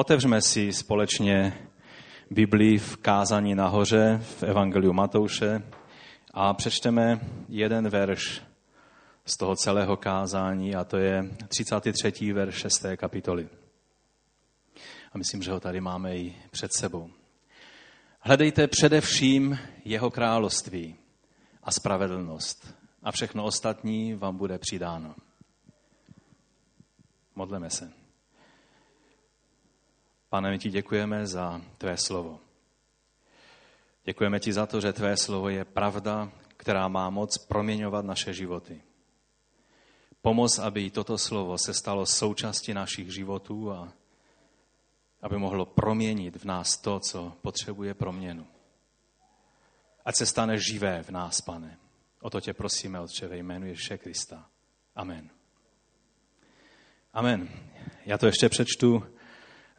Otevřeme si společně Biblii v kázání nahoře v Evangeliu Matouše a přečteme jeden verš z toho celého kázání a to je 33. verš 6. kapitoly. A myslím, že ho tady máme i před sebou. Hledejte především jeho království a spravedlnost a všechno ostatní vám bude přidáno. Modleme se. Pane, my ti děkujeme za tvé slovo. Děkujeme ti za to, že tvé slovo je pravda, která má moc proměňovat naše životy. Pomoz, aby toto slovo se stalo součástí našich životů a aby mohlo proměnit v nás to, co potřebuje proměnu. Ať se stane živé v nás, pane. O to tě prosíme, Otče, ve jménu Ježíše Krista. Amen. Amen. Já to ještě přečtu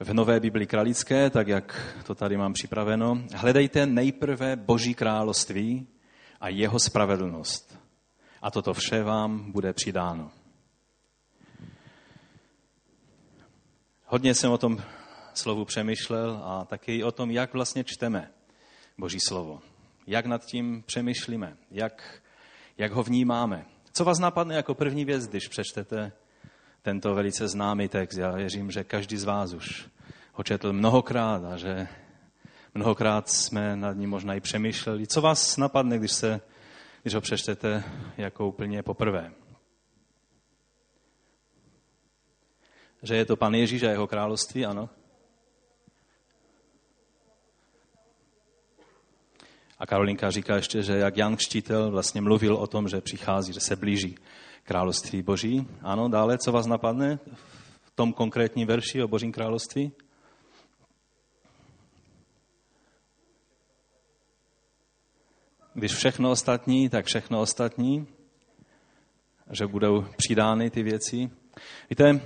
v Nové Bibli Kralické, tak jak to tady mám připraveno. Hledejte nejprve Boží království a jeho spravedlnost. A toto vše vám bude přidáno. Hodně jsem o tom slovu přemýšlel a taky o tom, jak vlastně čteme Boží slovo. Jak nad tím přemýšlíme, jak, jak ho vnímáme. Co vás napadne jako první věc, když přečtete tento velice známý text. Já věřím, že každý z vás už ho četl mnohokrát a že mnohokrát jsme nad ním možná i přemýšleli. Co vás napadne, když, se, když ho přečtete jako úplně poprvé? Že je to pan Ježíš a jeho království, ano? A Karolinka říká ještě, že jak Jan Kštítel vlastně mluvil o tom, že přichází, že se blíží království Boží. Ano, dále, co vás napadne v tom konkrétním verši o Božím království? Když všechno ostatní, tak všechno ostatní, že budou přidány ty věci. Víte,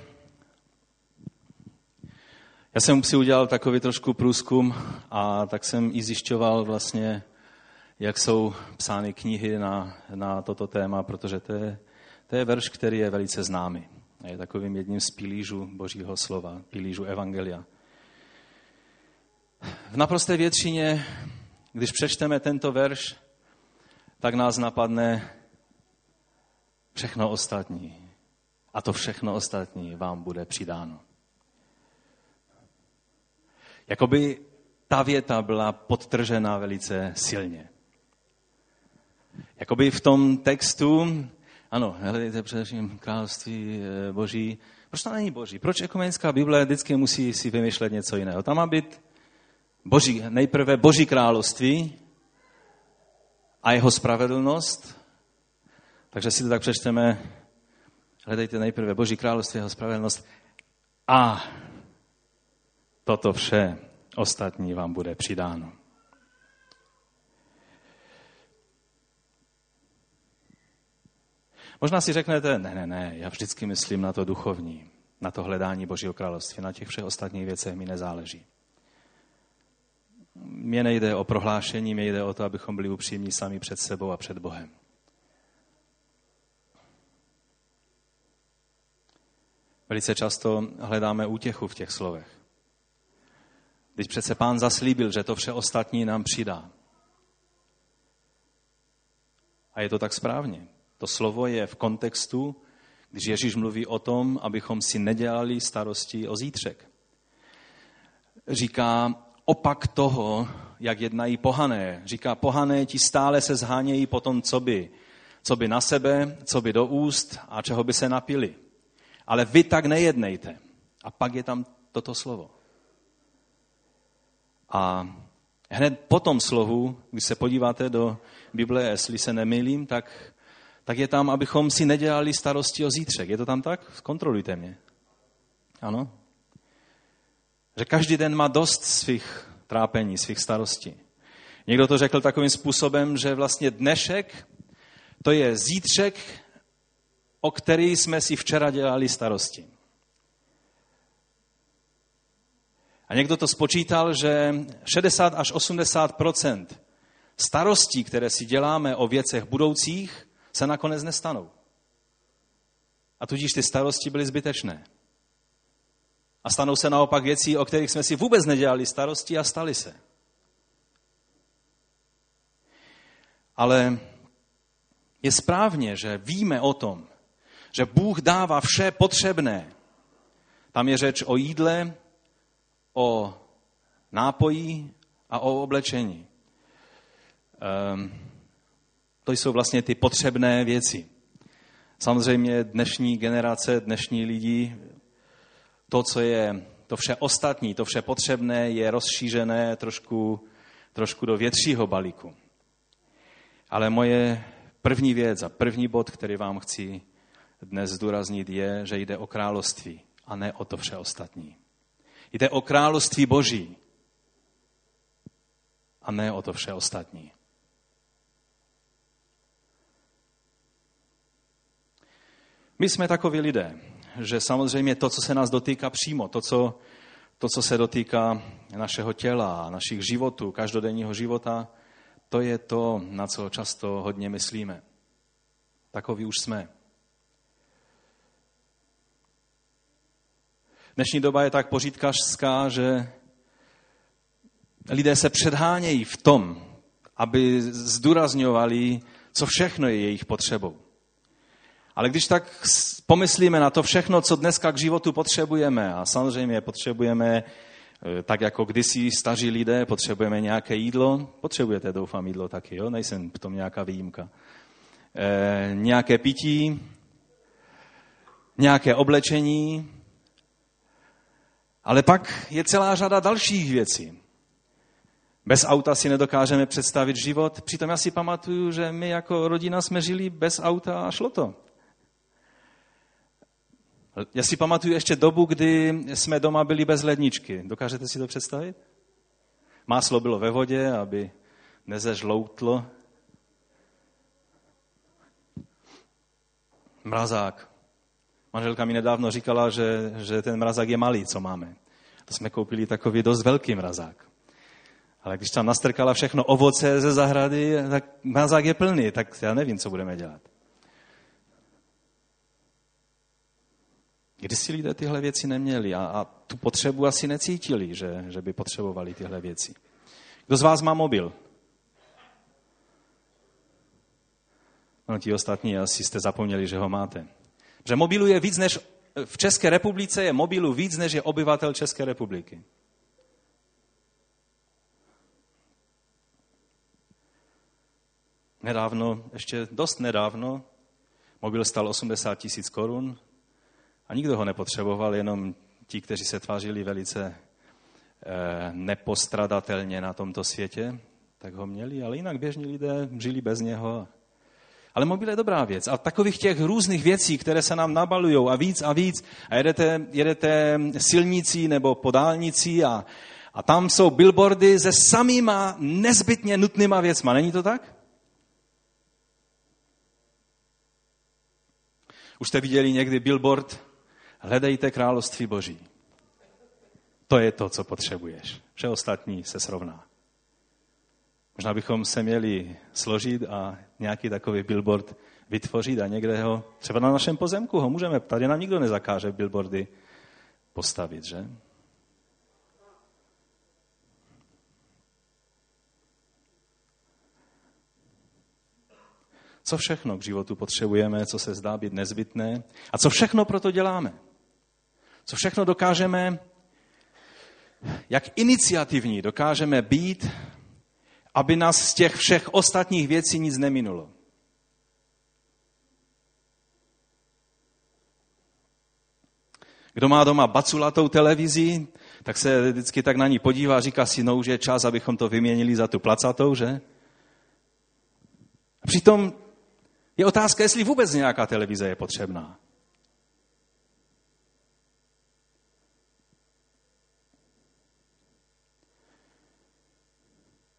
já jsem si udělal takový trošku průzkum a tak jsem i zjišťoval vlastně, jak jsou psány knihy na, na toto téma, protože to je to je verš, který je velice známý. Je takovým jedním z pilířů Božího slova, pilířů Evangelia. V naprosté většině, když přečteme tento verš, tak nás napadne všechno ostatní. A to všechno ostatní vám bude přidáno. Jakoby ta věta byla podtržena velice silně. Jakoby v tom textu ano, hledejte především království eh, boží. Proč to není boží? Proč ekumenická Bible vždycky musí si vymýšlet něco jiného? Tam má být boží, nejprve boží království a jeho spravedlnost. Takže si to tak přečteme, hledejte nejprve boží království a jeho spravedlnost a toto vše ostatní vám bude přidáno. Možná si řeknete, ne, ne, ne, já vždycky myslím na to duchovní, na to hledání Božího království, na těch všech ostatních věcech mi nezáleží. Mně nejde o prohlášení, mně jde o to, abychom byli upřímní sami před sebou a před Bohem. Velice často hledáme útěchu v těch slovech. Když přece pán zaslíbil, že to vše ostatní nám přidá. A je to tak správně. To slovo je v kontextu, když Ježíš mluví o tom, abychom si nedělali starosti o zítřek. Říká opak toho, jak jednají pohané. Říká, pohané ti stále se zhánějí po tom, co by, co by na sebe, co by do úst a čeho by se napili. Ale vy tak nejednejte. A pak je tam toto slovo. A hned po tom slovu, když se podíváte do Bible, jestli se nemýlím, tak tak je tam, abychom si nedělali starosti o zítřek. Je to tam tak? Zkontrolujte mě. Ano? Že každý den má dost svých trápení, svých starostí. Někdo to řekl takovým způsobem, že vlastně dnešek to je zítřek, o který jsme si včera dělali starosti. A někdo to spočítal, že 60 až 80% starostí, které si děláme o věcech budoucích, se nakonec nestanou. A tudíž ty starosti byly zbytečné. A stanou se naopak věcí, o kterých jsme si vůbec nedělali starosti a stali se. Ale je správně, že víme o tom, že Bůh dává vše potřebné. Tam je řeč o jídle, o nápojí a o oblečení. Um, to jsou vlastně ty potřebné věci. Samozřejmě dnešní generace, dnešní lidi, to, co je to vše ostatní, to vše potřebné, je rozšířené trošku, trošku do většího balíku. Ale moje první věc a první bod, který vám chci dnes zdůraznit, je, že jde o království a ne o to vše ostatní. Jde o království Boží a ne o to vše ostatní. My jsme takoví lidé, že samozřejmě to, co se nás dotýká přímo, to, co, to, co se dotýká našeho těla, našich životů, každodenního života, to je to, na co často hodně myslíme. Takový už jsme. Dnešní doba je tak pořítkařská, že lidé se předhánějí v tom, aby zdůrazňovali, co všechno je jejich potřebou. Ale když tak pomyslíme na to všechno, co dneska k životu potřebujeme, a samozřejmě potřebujeme, e, tak jako kdysi staří lidé, potřebujeme nějaké jídlo, potřebujete, doufám, jídlo taky, jo? nejsem v tom nějaká výjimka. E, nějaké pití, nějaké oblečení, ale pak je celá řada dalších věcí. Bez auta si nedokážeme představit život. Přitom já si pamatuju, že my jako rodina jsme žili bez auta a šlo to. Já si pamatuju ještě dobu, kdy jsme doma byli bez ledničky. Dokážete si to představit? Máslo bylo ve vodě, aby nezežloutlo. Mrazák. Manželka mi nedávno říkala, že, že ten mrazák je malý, co máme. To jsme koupili takový dost velký mrazák. Ale když tam nastrkala všechno ovoce ze zahrady, tak mrazák je plný, tak já nevím, co budeme dělat. Když si lidé tyhle věci neměli a, a tu potřebu asi necítili, že, že by potřebovali tyhle věci. Kdo z vás má mobil? No, ti ostatní asi jste zapomněli, že ho máte. Že mobilu je víc než, v České republice je mobilu víc, než je obyvatel České republiky. Nedávno, ještě dost nedávno, mobil stal 80 tisíc korun a nikdo ho nepotřeboval, jenom ti, kteří se tvářili velice eh, nepostradatelně na tomto světě, tak ho měli, ale jinak běžní lidé žili bez něho ale mobil je dobrá věc. A takových těch různých věcí, které se nám nabalují a víc a víc, a jedete, jedete silnicí nebo po dálnici a, a tam jsou billboardy se samýma nezbytně nutnýma věcma. Není to tak? Už jste viděli někdy billboard? Hledejte království boží. To je to, co potřebuješ. Vše ostatní se srovná. Možná bychom se měli složit a nějaký takový billboard vytvořit a někde ho, třeba na našem pozemku ho můžeme, tady nám nikdo nezakáže billboardy postavit, že? Co všechno k životu potřebujeme, co se zdá být nezbytné a co všechno proto děláme. Co všechno dokážeme, jak iniciativní dokážeme být aby nás z těch všech ostatních věcí nic neminulo. Kdo má doma baculatou televizi, tak se vždycky tak na ní podívá a říká si, no už je čas, abychom to vyměnili za tu placatou, že? Přitom je otázka, jestli vůbec nějaká televize je potřebná.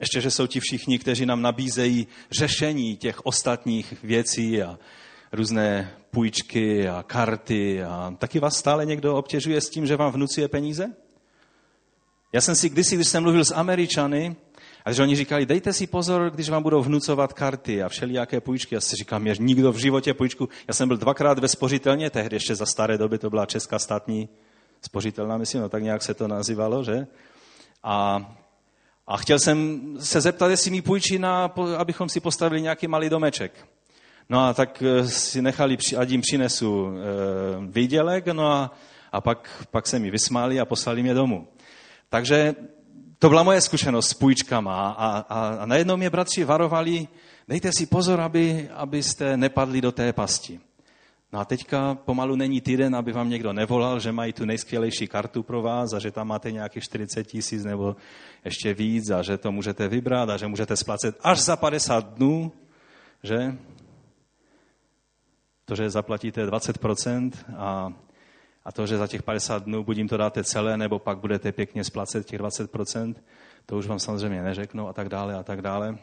Ještě, že jsou ti všichni, kteří nám nabízejí řešení těch ostatních věcí a různé půjčky a karty. A taky vás stále někdo obtěžuje s tím, že vám vnucuje peníze? Já jsem si kdysi, když jsem mluvil s Američany, a že oni říkali, dejte si pozor, když vám budou vnucovat karty a všelijaké půjčky. Já si říkám, že nikdo v životě půjčku. Já jsem byl dvakrát ve spořitelně, tehdy ještě za staré doby to byla Česká státní spořitelná, myslím, no tak nějak se to nazývalo, že? A, a chtěl jsem se zeptat, jestli mi půjčí, na, abychom si postavili nějaký malý domeček. No a tak eh, si nechali, ať jim přinesu e, výdělek, no a, a pak, pak se mi vysmáli a poslali mě domů. Takže to byla moje zkušenost s půjčkama a, a, a najednou mě bratři varovali, dejte si pozor, aby, abyste nepadli do té pasti. No a teďka pomalu není týden, aby vám někdo nevolal, že mají tu nejskvělejší kartu pro vás a že tam máte nějakých 40 tisíc nebo ještě víc a že to můžete vybrat a že můžete splacet až za 50 dnů, že? To, že zaplatíte 20% a, a to, že za těch 50 dnů buď jim to dáte celé, nebo pak budete pěkně splacet těch 20%, to už vám samozřejmě neřeknou a tak dále a tak dále.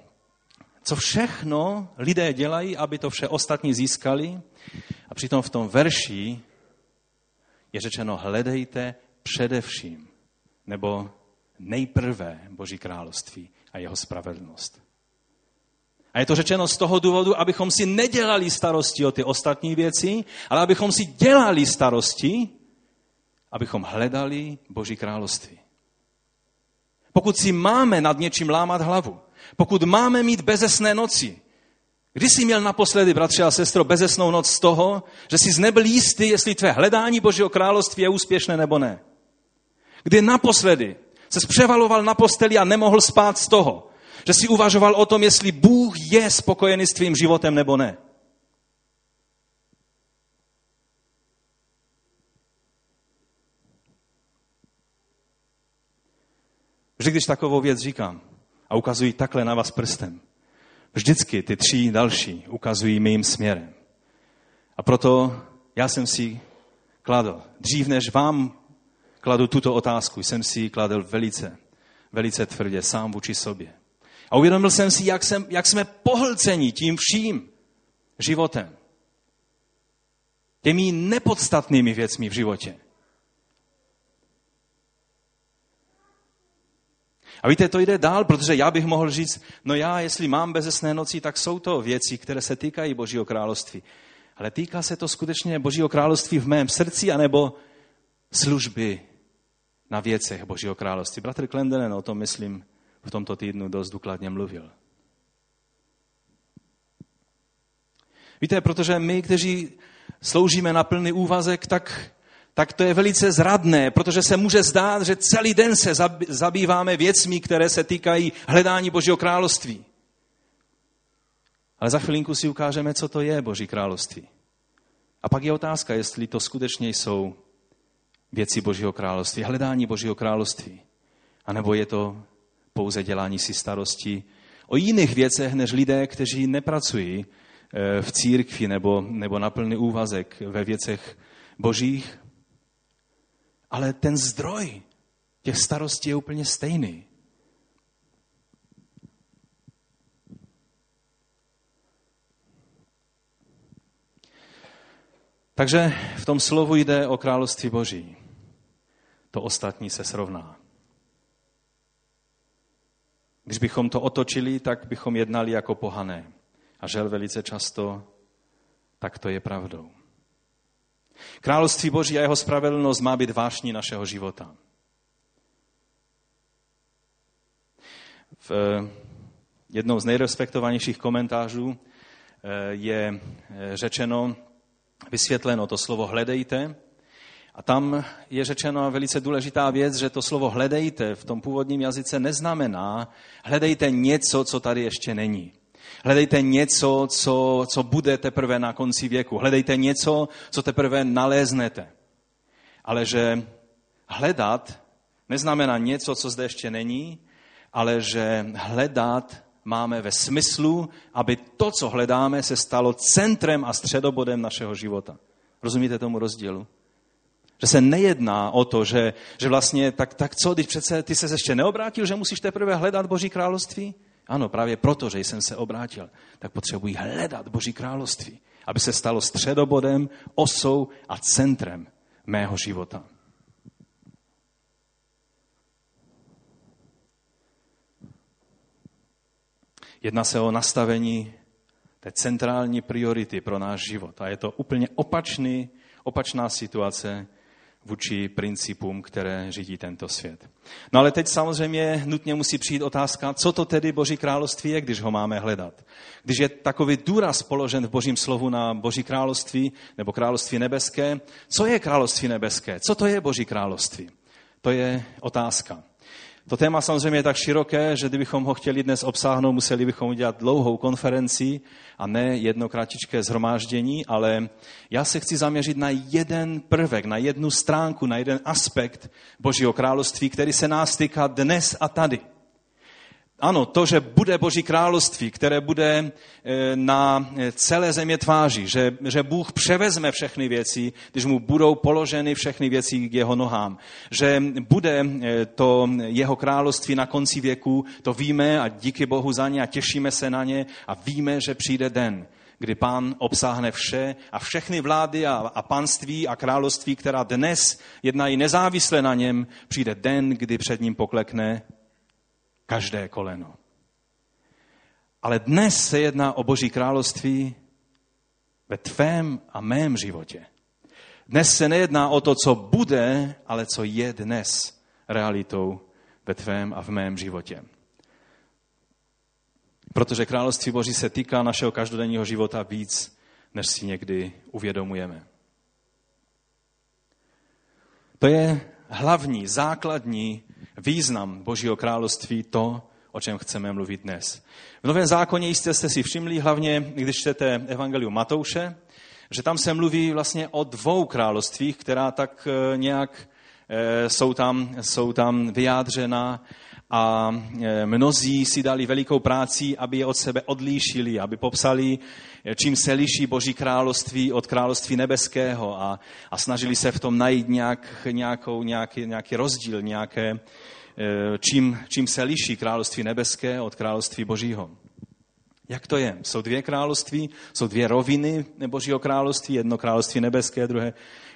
Co všechno lidé dělají, aby to vše ostatní získali. A přitom v tom verši je řečeno hledejte především, nebo nejprve Boží království a jeho spravedlnost. A je to řečeno z toho důvodu, abychom si nedělali starosti o ty ostatní věci, ale abychom si dělali starosti, abychom hledali Boží království. Pokud si máme nad něčím lámat hlavu, pokud máme mít bezesné noci, kdy jsi měl naposledy, bratře a sestro, bezesnou noc z toho, že jsi nebyl jistý, jestli tvé hledání Božího království je úspěšné nebo ne? Kdy naposledy se převaloval na posteli a nemohl spát z toho, že si uvažoval o tom, jestli Bůh je spokojený s tvým životem nebo ne. Vždy, když takovou věc říkám a ukazují takhle na vás prstem, vždycky ty tři další ukazují mým směrem. A proto já jsem si kladl, dřív než vám kladu tuto otázku, jsem si kladl velice, velice tvrdě, sám vůči sobě. A uvědomil jsem si, jak, jsem, jak jsme pohlceni tím vším životem. Těmi nepodstatnými věcmi v životě. A víte, to jde dál, protože já bych mohl říct, no já, jestli mám bezesné noci, tak jsou to věci, které se týkají Božího království. Ale týká se to skutečně Božího království v mém srdci, anebo služby na věcech Božího království. Bratr Klendenen o tom, myslím, v tomto týdnu dost důkladně mluvil. Víte, protože my, kteří sloužíme na plný úvazek, tak, tak to je velice zradné, protože se může zdát, že celý den se zabýváme věcmi, které se týkají hledání Božího království. Ale za chvilinku si ukážeme, co to je Boží království. A pak je otázka, jestli to skutečně jsou věci Božího království, hledání Božího království. A nebo je to pouze dělání si starosti o jiných věcech, než lidé, kteří nepracují eh, v církvi nebo, nebo na plný úvazek ve věcech božích. Ale ten zdroj těch starostí je úplně stejný. Takže v tom slovu jde o království boží. To ostatní se srovná. Když bychom to otočili, tak bychom jednali jako pohané. A žel velice často, tak to je pravdou. Království Boží a jeho spravedlnost má být vášní našeho života. V eh, jednou z nejrespektovanějších komentářů eh, je eh, řečeno, vysvětleno to slovo hledejte, a tam je řečeno velice důležitá věc, že to slovo hledejte v tom původním jazyce neznamená hledejte něco, co tady ještě není. Hledejte něco, co, co bude teprve na konci věku. Hledejte něco, co teprve naléznete. Ale že hledat neznamená něco, co zde ještě není, ale že hledat máme ve smyslu, aby to, co hledáme, se stalo centrem a středobodem našeho života. Rozumíte tomu rozdílu? Že se nejedná o to, že, že vlastně, tak, tak co, když přece ty se ještě neobrátil, že musíš teprve hledat Boží království? Ano, právě proto, že jsem se obrátil, tak potřebuji hledat Boží království, aby se stalo středobodem, osou a centrem mého života. Jedná se o nastavení té centrální priority pro náš život. A je to úplně opačný, opačná situace, vůči principům, které řídí tento svět. No ale teď samozřejmě nutně musí přijít otázka, co to tedy Boží království je, když ho máme hledat. Když je takový důraz položen v Božím slovu na Boží království nebo království nebeské, co je království nebeské? Co to je Boží království? To je otázka. To téma samozřejmě je tak široké, že kdybychom ho chtěli dnes obsáhnout, museli bychom udělat dlouhou konferenci a ne jedno kratičké zhromáždění, ale já se chci zaměřit na jeden prvek, na jednu stránku, na jeden aspekt Božího království, který se nás týká dnes a tady. Ano, to, že bude Boží království, které bude e, na celé země tváří, že, že Bůh převezme všechny věci, když mu budou položeny všechny věci k jeho nohám. Že bude e, to jeho království na konci věku, to víme a díky Bohu za ně a těšíme se na ně a víme, že přijde den, kdy pán obsáhne vše a všechny vlády a, a panství a království, která dnes jednají nezávisle na něm, přijde den, kdy před ním poklekne každé koleno. Ale dnes se jedná o Boží království ve tvém a mém životě. Dnes se nejedná o to, co bude, ale co je dnes realitou ve tvém a v mém životě. Protože království Boží se týká našeho každodenního života víc, než si někdy uvědomujeme. To je hlavní, základní význam Božího království to, o čem chceme mluvit dnes. V Novém zákoně jistě jste si všimli, hlavně když čtete Evangelium Matouše, že tam se mluví vlastně o dvou královstvích, která tak eh, nějak eh, jsou tam, jsou tam vyjádřena a e, mnozí si dali velikou práci, aby je od sebe odlíšili, aby popsali, e, čím se liší Boží království od království nebeského a, a snažili se v tom najít nějak, nějakou, nějaký, nějaký rozdíl, nějaké, e, čím, čím se liší království nebeské od království Božího. Jak to je? Jsou dvě království, jsou dvě roviny Božího království, jedno království nebeské, druhé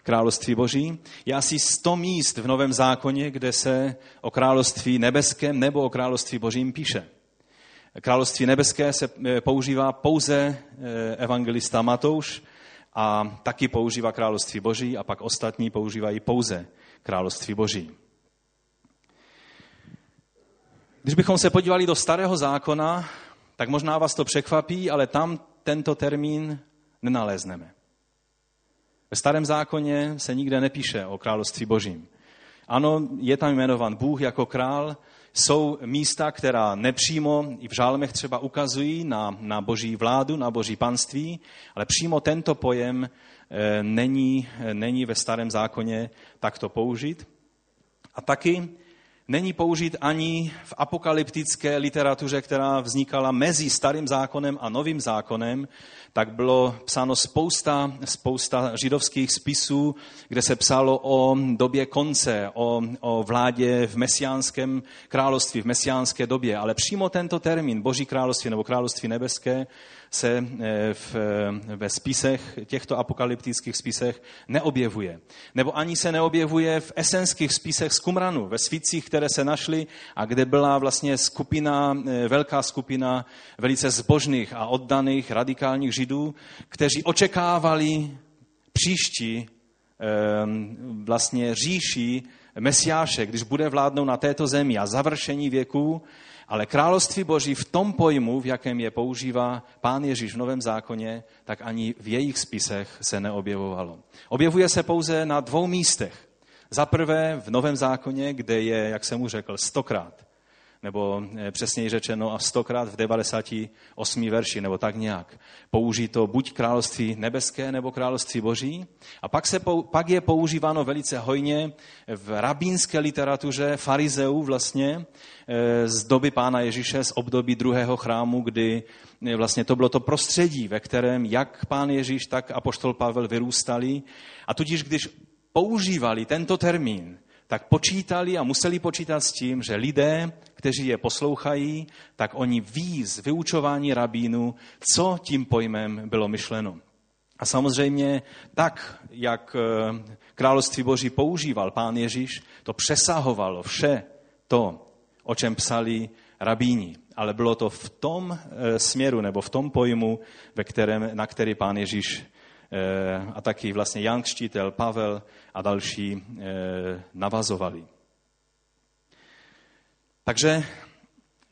království boží. Je asi sto míst v Novém zákoně, kde se o království nebeském nebo o království božím píše. Království nebeské se eh, používá pouze eh, evangelista Matouš a taky používá království boží a pak ostatní používají pouze království boží. Když bychom se podívali do starého zákona, tak možná vás to překvapí, ale tam tento termín nenalezneme. Ve starém zákoně se nikde nepíše o království božím. Ano, je tam jmenovan Bůh jako král, jsou místa, která nepřímo i v žálmech třeba ukazují na, na boží vládu, na boží panství, ale přímo tento pojem e, není, e, není ve starém zákoně takto použit. A taky není použit ani v apokalyptické literatuře, která vznikala mezi starým zákonem a novým zákonem, tak bylo psáno spousta, spousta židovských spisů, kde se psalo o době konce, o, o vládě v mesiánském království, v mesiánské době. Ale přímo tento termín, Boží království nebo království nebeské, se eh, v, eh, ve spisech, těchto apokalyptických spisech neobjevuje. Nebo ani se neobjevuje v esenských spisech z Kumranu, ve svítcích, které se našly a kde byla vlastně skupina, eh, velká skupina velice zbožných a oddaných radikálních židů, kteří očekávali příští vlastně říši Mesiáše, když bude vládnout na této zemi a završení věků, ale království boží v tom pojmu, v jakém je používá pán Ježíš v Novém zákoně, tak ani v jejich spisech se neobjevovalo. Objevuje se pouze na dvou místech. Za prvé v Novém zákoně, kde je, jak jsem mu řekl, stokrát nebo eh, přesněji řečeno a stokrát v 98 verši, nebo tak nějak. Použito buď království nebeské, nebo království boží. A pak, se, pak je používáno velice hojně v rabínské literatuře farizeů vlastně eh, z doby pána Ježíše, z období druhého chrámu, kdy eh, vlastně to bylo to prostředí, ve kterém jak pán Ježíš, tak apoštol Pavel vyrůstali. A tudíž, když používali tento termín, tak počítali a museli počítat s tím, že lidé, kteří je poslouchají, tak oni ví z vyučování rabínu, co tím pojmem bylo myšleno. A samozřejmě tak, jak eh, království Boží používal pán Ježíš, to přesahovalo vše to, o čem psali rabíni. Ale bylo to v tom eh, směru nebo v tom pojmu, ve kterém, na který pán Ježíš a taky vlastně Jan Křtítel, Pavel a další navazovali. Takže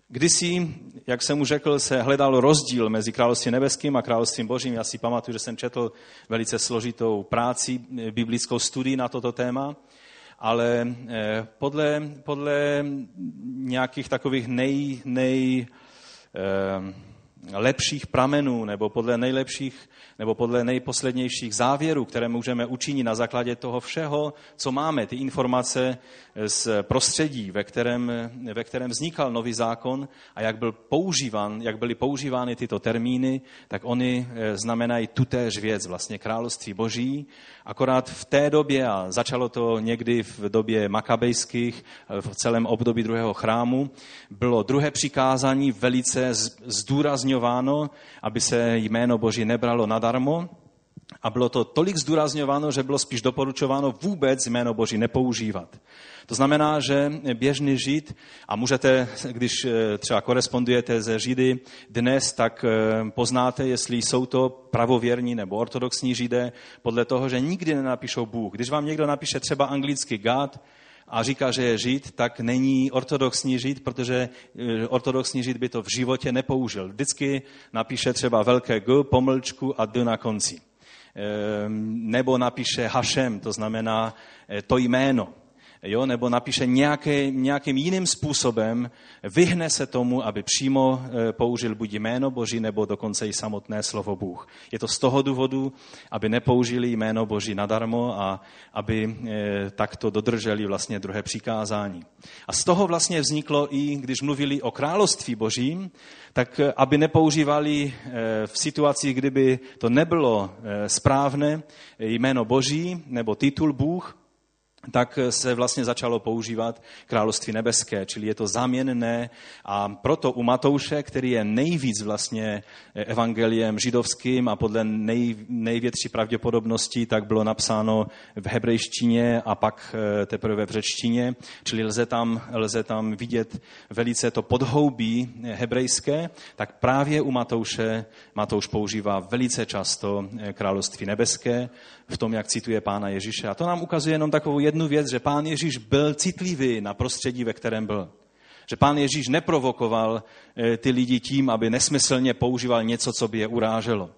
Kdysi, jak jsem mu řekl, se hledal rozdíl mezi královstvím nebeským a královstvím božím. Já si pamatuju, že jsem četl velice složitou práci, biblickou studii na toto téma, ale eh, podle, podle nějakých takových nej, nej eh, lepších pramenů nebo podle nejlepších nebo podle nejposlednějších závěrů, které můžeme učinit na základě toho všeho, co máme, ty informace z prostředí, ve kterém, ve kterém vznikal nový zákon a jak byl používan, jak byly používány tyto termíny, tak oni eh, znamenají tutéž věc, vlastně království boží. Akorát v té době, a začalo to někdy v době makabejských, eh, v celém období druhého chrámu, bylo druhé přikázání velice zdůrazňováno, aby se jméno Boží nebralo nadarmo, a bylo to tolik zdůrazňováno, že bylo spíš doporučováno vůbec jméno Boží nepoužívat. To znamená, že běžný žid, a můžete, když eh, třeba korespondujete ze židy dnes, tak eh, poznáte, jestli jsou to pravověrní nebo ortodoxní židé, podle toho, že nikdy nenapíšou Bůh. Když vám někdo napíše třeba anglický God, a říká, že je žid, tak není ortodoxní žid, protože eh, ortodoxní žid by to v životě nepoužil. Vždycky napíše třeba velké G, pomlčku a D na konci. Ehm, nebo napíše Hašem, to znamená to jméno jo, nebo napíše nějaké, nějakým jiným způsobem, vyhne se tomu, aby přímo e, použil buď jméno Boží, nebo dokonce i samotné slovo Bůh. Je to z toho důvodu, aby nepoužili jméno Boží nadarmo a aby e, takto dodrželi vlastně druhé přikázání. A z toho vlastně vzniklo i, když mluvili o království Božím, tak e, aby nepoužívali v situacích, kdyby to nebylo správné jméno Boží nebo titul Bůh, tak se vlastně začalo používat království nebeské, čili je to záměnné. A proto u Matouše, který je nejvíc vlastně evangeliem židovským a podle nej, největší pravděpodobnosti, tak bylo napsáno v hebrejštině a pak eh, teprve v řečtině, čili lze tam, lze tam vidět velice to podhoubí hebrejské, tak právě u Matouše Matouš používá velice často eh, království nebeské v tom, jak cituje pána Ježíše. A to nám ukazuje jenom takovou jednu věc, že pán Ježíš byl citlivý na prostředí, ve kterém byl. Že pán Ježíš neprovokoval eh, ty lidi tím, aby nesmyslně používal něco, co by je uráželo.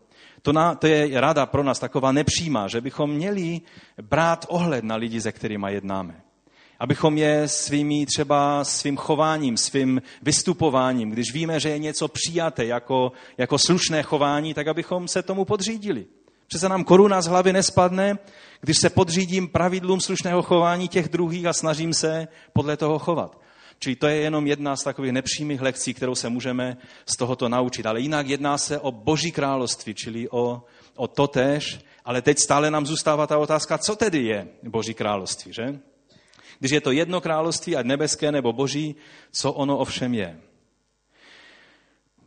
To, na, to je rada pro nás taková nepřímá, že bychom měli brát ohled na lidi, se kterými jednáme. Abychom je svými třeba svým chováním, svým vystupováním, když víme, že je něco přijaté jako, jako slušné chování, tak abychom se tomu podřídili. Přece nám koruna z hlavy nespadne, když se podřídím pravidlům slušného chování těch druhých a snažím se podle toho chovat. Čili to je jenom jedna z takových nepřímých lekcí, kterou se můžeme z tohoto naučit. Ale jinak jedná se o boží království, čili o, o totéž. Ale teď stále nám zůstává ta otázka, co tedy je boží království, že? Když je to jedno království, ať nebeské nebo boží, co ono ovšem je.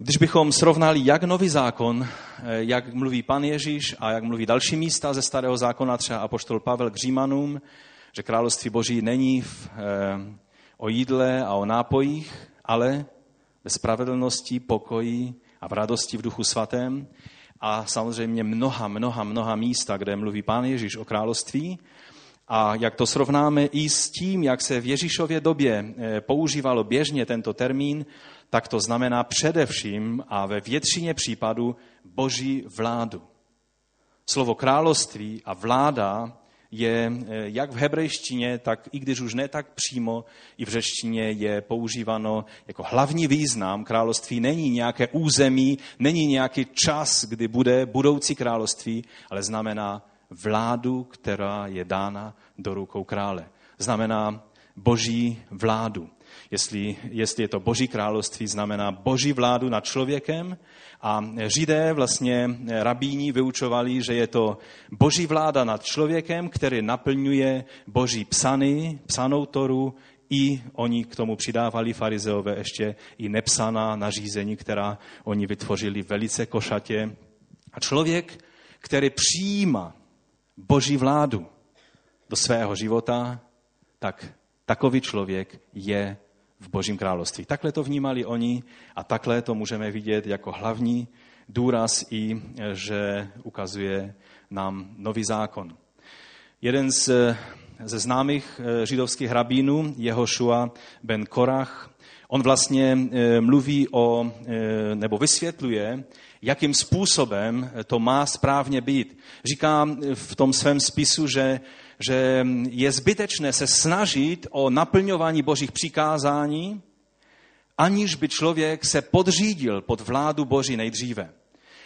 Když bychom srovnali jak nový zákon, eh, jak mluví pan Ježíš a jak mluví další místa ze starého zákona, třeba apoštol Pavel k Římanům, že království boží není v, eh, o jídle a o nápojích, ale ve spravedlnosti, pokoji a v radosti v duchu svatém. A samozřejmě mnoha, mnoha, mnoha místa, kde mluví pán Ježíš o království. A jak to srovnáme i s tím, jak se v Ježíšově době eh, používalo běžně tento termín, tak to znamená především a ve většině případů boží vládu. Slovo království a vláda je eh, jak v hebrejštině, tak i když už ne tak přímo, i v řečtině je používáno jako hlavní význam. Království není nějaké území, není nějaký čas, kdy bude budoucí království, ale znamená vládu, která je dána do rukou krále. Znamená boží vládu. Jestli, jestli je to boží království, znamená boží vládu nad člověkem. A židé, vlastně rabíni, vyučovali, že je to boží vláda nad člověkem, který naplňuje boží psany, psanou toru, i oni k tomu přidávali farizeové ještě i nepsaná nařízení, která oni vytvořili velice košatě. A člověk, který přijíma boží vládu do svého života, tak takový člověk je v Božím království. Takhle to vnímali oni a takhle to můžeme vidět jako hlavní důraz i, že ukazuje nám nový zákon. Jeden z, ze známých židovských rabínů, Jehošua ben Korach, on vlastně mluví o, nebo vysvětluje, jakým způsobem to má správně být. Říká v tom svém spisu, že, že je zbytečné se snažit o naplňování božích přikázání, aniž by člověk se podřídil pod vládu Boží nejdříve.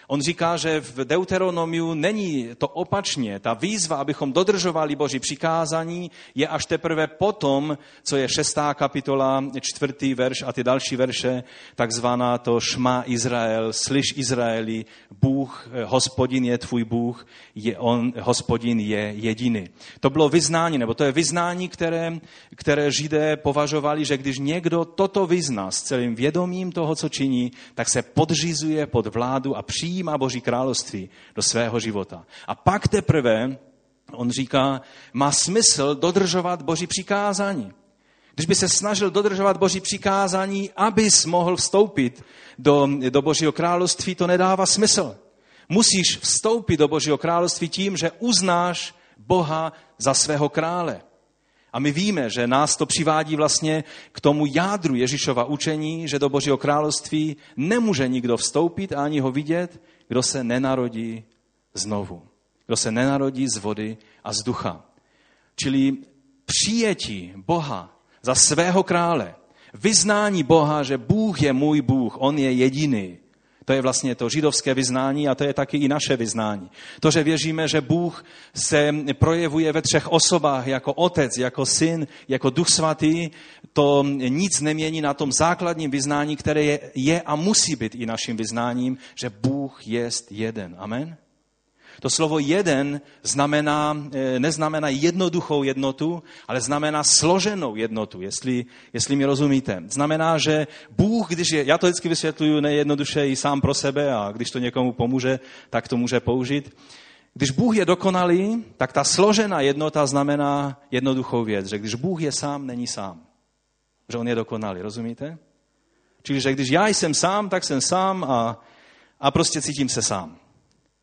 On říká, že v Deuteronomiu není to opačně. Ta výzva, abychom dodržovali Boží přikázání, je až teprve potom, co je šestá kapitola, čtvrtý verš a ty další verše, takzvaná to Šma Izrael, slyš Izraeli, Bůh, hospodin je tvůj Bůh, je on, hospodin je jediný. To bylo vyznání, nebo to je vyznání, které, které Židé považovali, že když někdo toto vyzná s celým vědomím toho, co činí, tak se podřizuje pod vládu a přijímá přijímá Boží království do svého života. A pak teprve, on říká, má smysl dodržovat Boží přikázání. Když by se snažil dodržovat Boží přikázání, abys mohl vstoupit do, do Božího království, to nedává smysl. Musíš vstoupit do Božího království tím, že uznáš Boha za svého krále. A my víme, že nás to přivádí vlastně k tomu jádru Ježíšova učení, že do Božího království nemůže nikdo vstoupit a ani ho vidět, kdo se nenarodí znovu. Kdo se nenarodí z vody a z ducha. Čili přijetí Boha za svého krále, vyznání Boha, že Bůh je můj Bůh, On je jediný, to je vlastně to židovské vyznání a to je taky i naše vyznání. To, že věříme, že Bůh se projevuje ve třech osobách, jako otec, jako syn, jako duch svatý, to nic nemění na tom základním vyznání, které je, je a musí být i naším vyznáním, že Bůh je jeden. Amen? To slovo jeden znamená, eh, neznamená jednoduchou jednotu, ale znamená složenou jednotu, jestli, jestli mi rozumíte. Znamená, že Bůh, když je, já to vždycky vysvětluju nejjednoduše i sám pro sebe a když to někomu pomůže, tak to může použít. Když Bůh je dokonalý, tak ta složená jednota znamená jednoduchou věc, že když Bůh je sám, není sám. Že on je dokonalý, rozumíte? Čili, že když já jsem sám, tak jsem sám a, a prostě cítím se sám.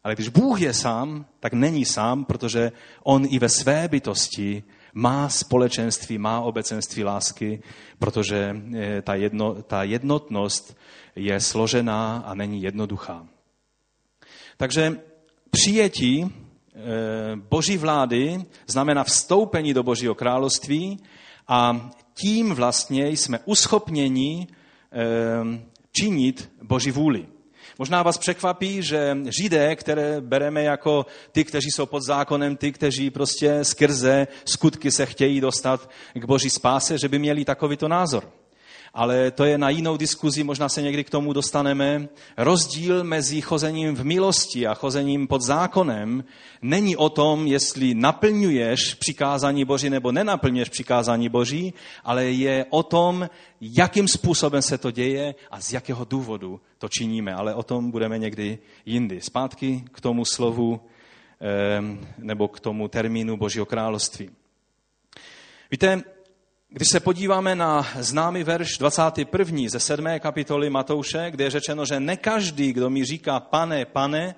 Ale když Bůh je sám, tak není sám, protože on i ve své bytosti má společenství, má obecenství lásky, protože eh, ta, jedno, ta jednotnost je složená a není jednoduchá. Takže přijetí eh, Boží vlády znamená vstoupení do Božího království a tím vlastně jsme uschopněni eh, činit Boží vůli. Možná vás překvapí, že Židé, které bereme jako ty, kteří jsou pod zákonem, ty, kteří prostě skrze skutky se chtějí dostat k boží spáse, že by měli takovýto názor ale to je na jinou diskuzi, možná se někdy k tomu dostaneme. Rozdíl mezi chozením v milosti a chozením pod zákonem není o tom, jestli naplňuješ přikázání Boží nebo nenaplňuješ přikázání Boží, ale je o tom, jakým způsobem se to děje a z jakého důvodu to činíme. Ale o tom budeme někdy jindy. Zpátky k tomu slovu nebo k tomu termínu Božího království. Víte, když se podíváme na známý verš 21. ze 7. kapitoly Matouše, kde je řečeno, že ne každý, kdo mi říká pane, pane,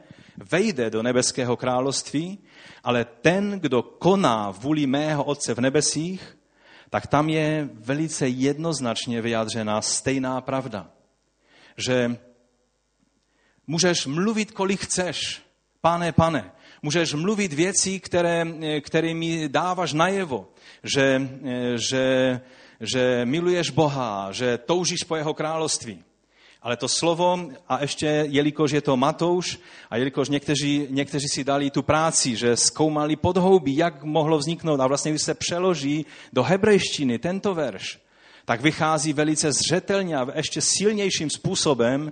vejde do nebeského království, ale ten, kdo koná vůli mého Otce v nebesích, tak tam je velice jednoznačně vyjádřena stejná pravda. Že můžeš mluvit, kolik chceš, pane, pane. Můžeš mluvit věci, které, kterými dáváš najevo, že, že, že miluješ Boha, že toužíš po jeho království. Ale to slovo, a ještě jelikož je to Matouš, a jelikož někteří, někteří si dali tu práci, že zkoumali podhoubí, jak mohlo vzniknout, a vlastně když se přeloží do hebrejštiny tento verš, tak vychází velice zřetelně a ještě silnějším způsobem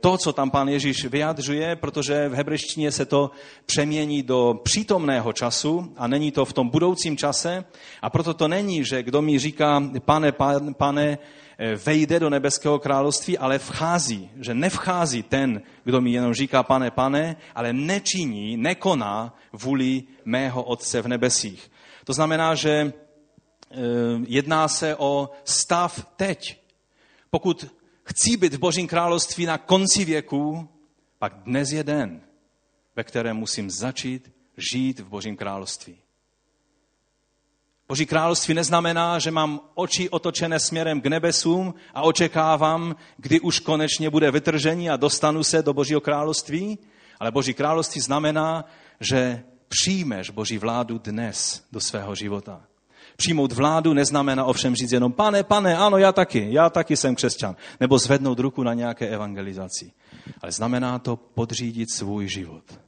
to, co tam pán Ježíš vyjadřuje, protože v hebrejštině se to přemění do přítomného času a není to v tom budoucím čase. A proto to není, že kdo mi říká, pane, pane, pane eh, vejde do nebeského království, ale vchází, že nevchází ten, kdo mi jenom říká, pane, pane, ale nečiní, nekoná vůli mého Otce v nebesích. To znamená, že Eh, jedná se o stav teď. Pokud chci být v Božím království na konci věku, pak dnes je den, ve kterém musím začít žít v Božím království. Boží království neznamená, že mám oči otočené směrem k nebesům a očekávám, kdy už konečně bude vytržení a dostanu se do Božího království, ale Boží království znamená, že přijmeš Boží vládu dnes do svého života. Přijmout vládu neznamená ovšem říct jenom, pane, pane, ano, já taky, já taky jsem křesťan. Nebo zvednout ruku na nějaké evangelizaci. Ale znamená to podřídit svůj život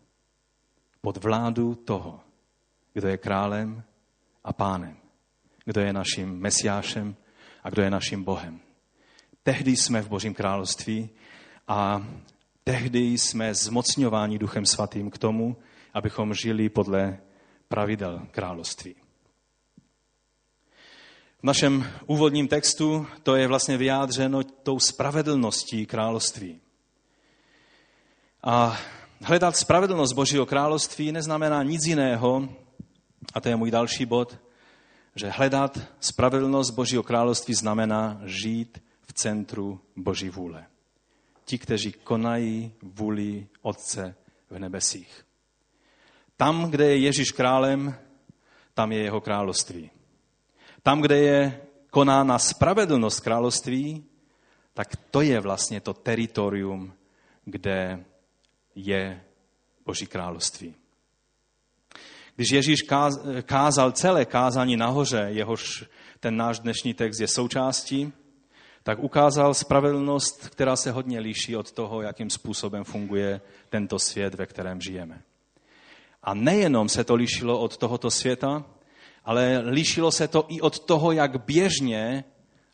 pod vládu toho, kdo je králem a pánem, kdo je naším mesiášem a kdo je naším Bohem. Tehdy jsme v Božím království a tehdy jsme zmocňováni Duchem Svatým k tomu, abychom žili podle pravidel království. V našem úvodním textu to je vlastně vyjádřeno tou spravedlností království. A hledat spravedlnost Božího království neznamená nic jiného, a to je můj další bod, že hledat spravedlnost Božího království znamená žít v centru Boží vůle. Ti, kteří konají vůli Otce v nebesích. Tam, kde je Ježíš králem, tam je jeho království. Tam, kde je konána spravedlnost království, tak to je vlastně to teritorium, kde je Boží království. Když Ježíš kázal celé kázání nahoře, jehož ten náš dnešní text je součástí, tak ukázal spravedlnost, která se hodně liší od toho, jakým způsobem funguje tento svět, ve kterém žijeme. A nejenom se to lišilo od tohoto světa, ale lišilo se to i od toho, jak běžně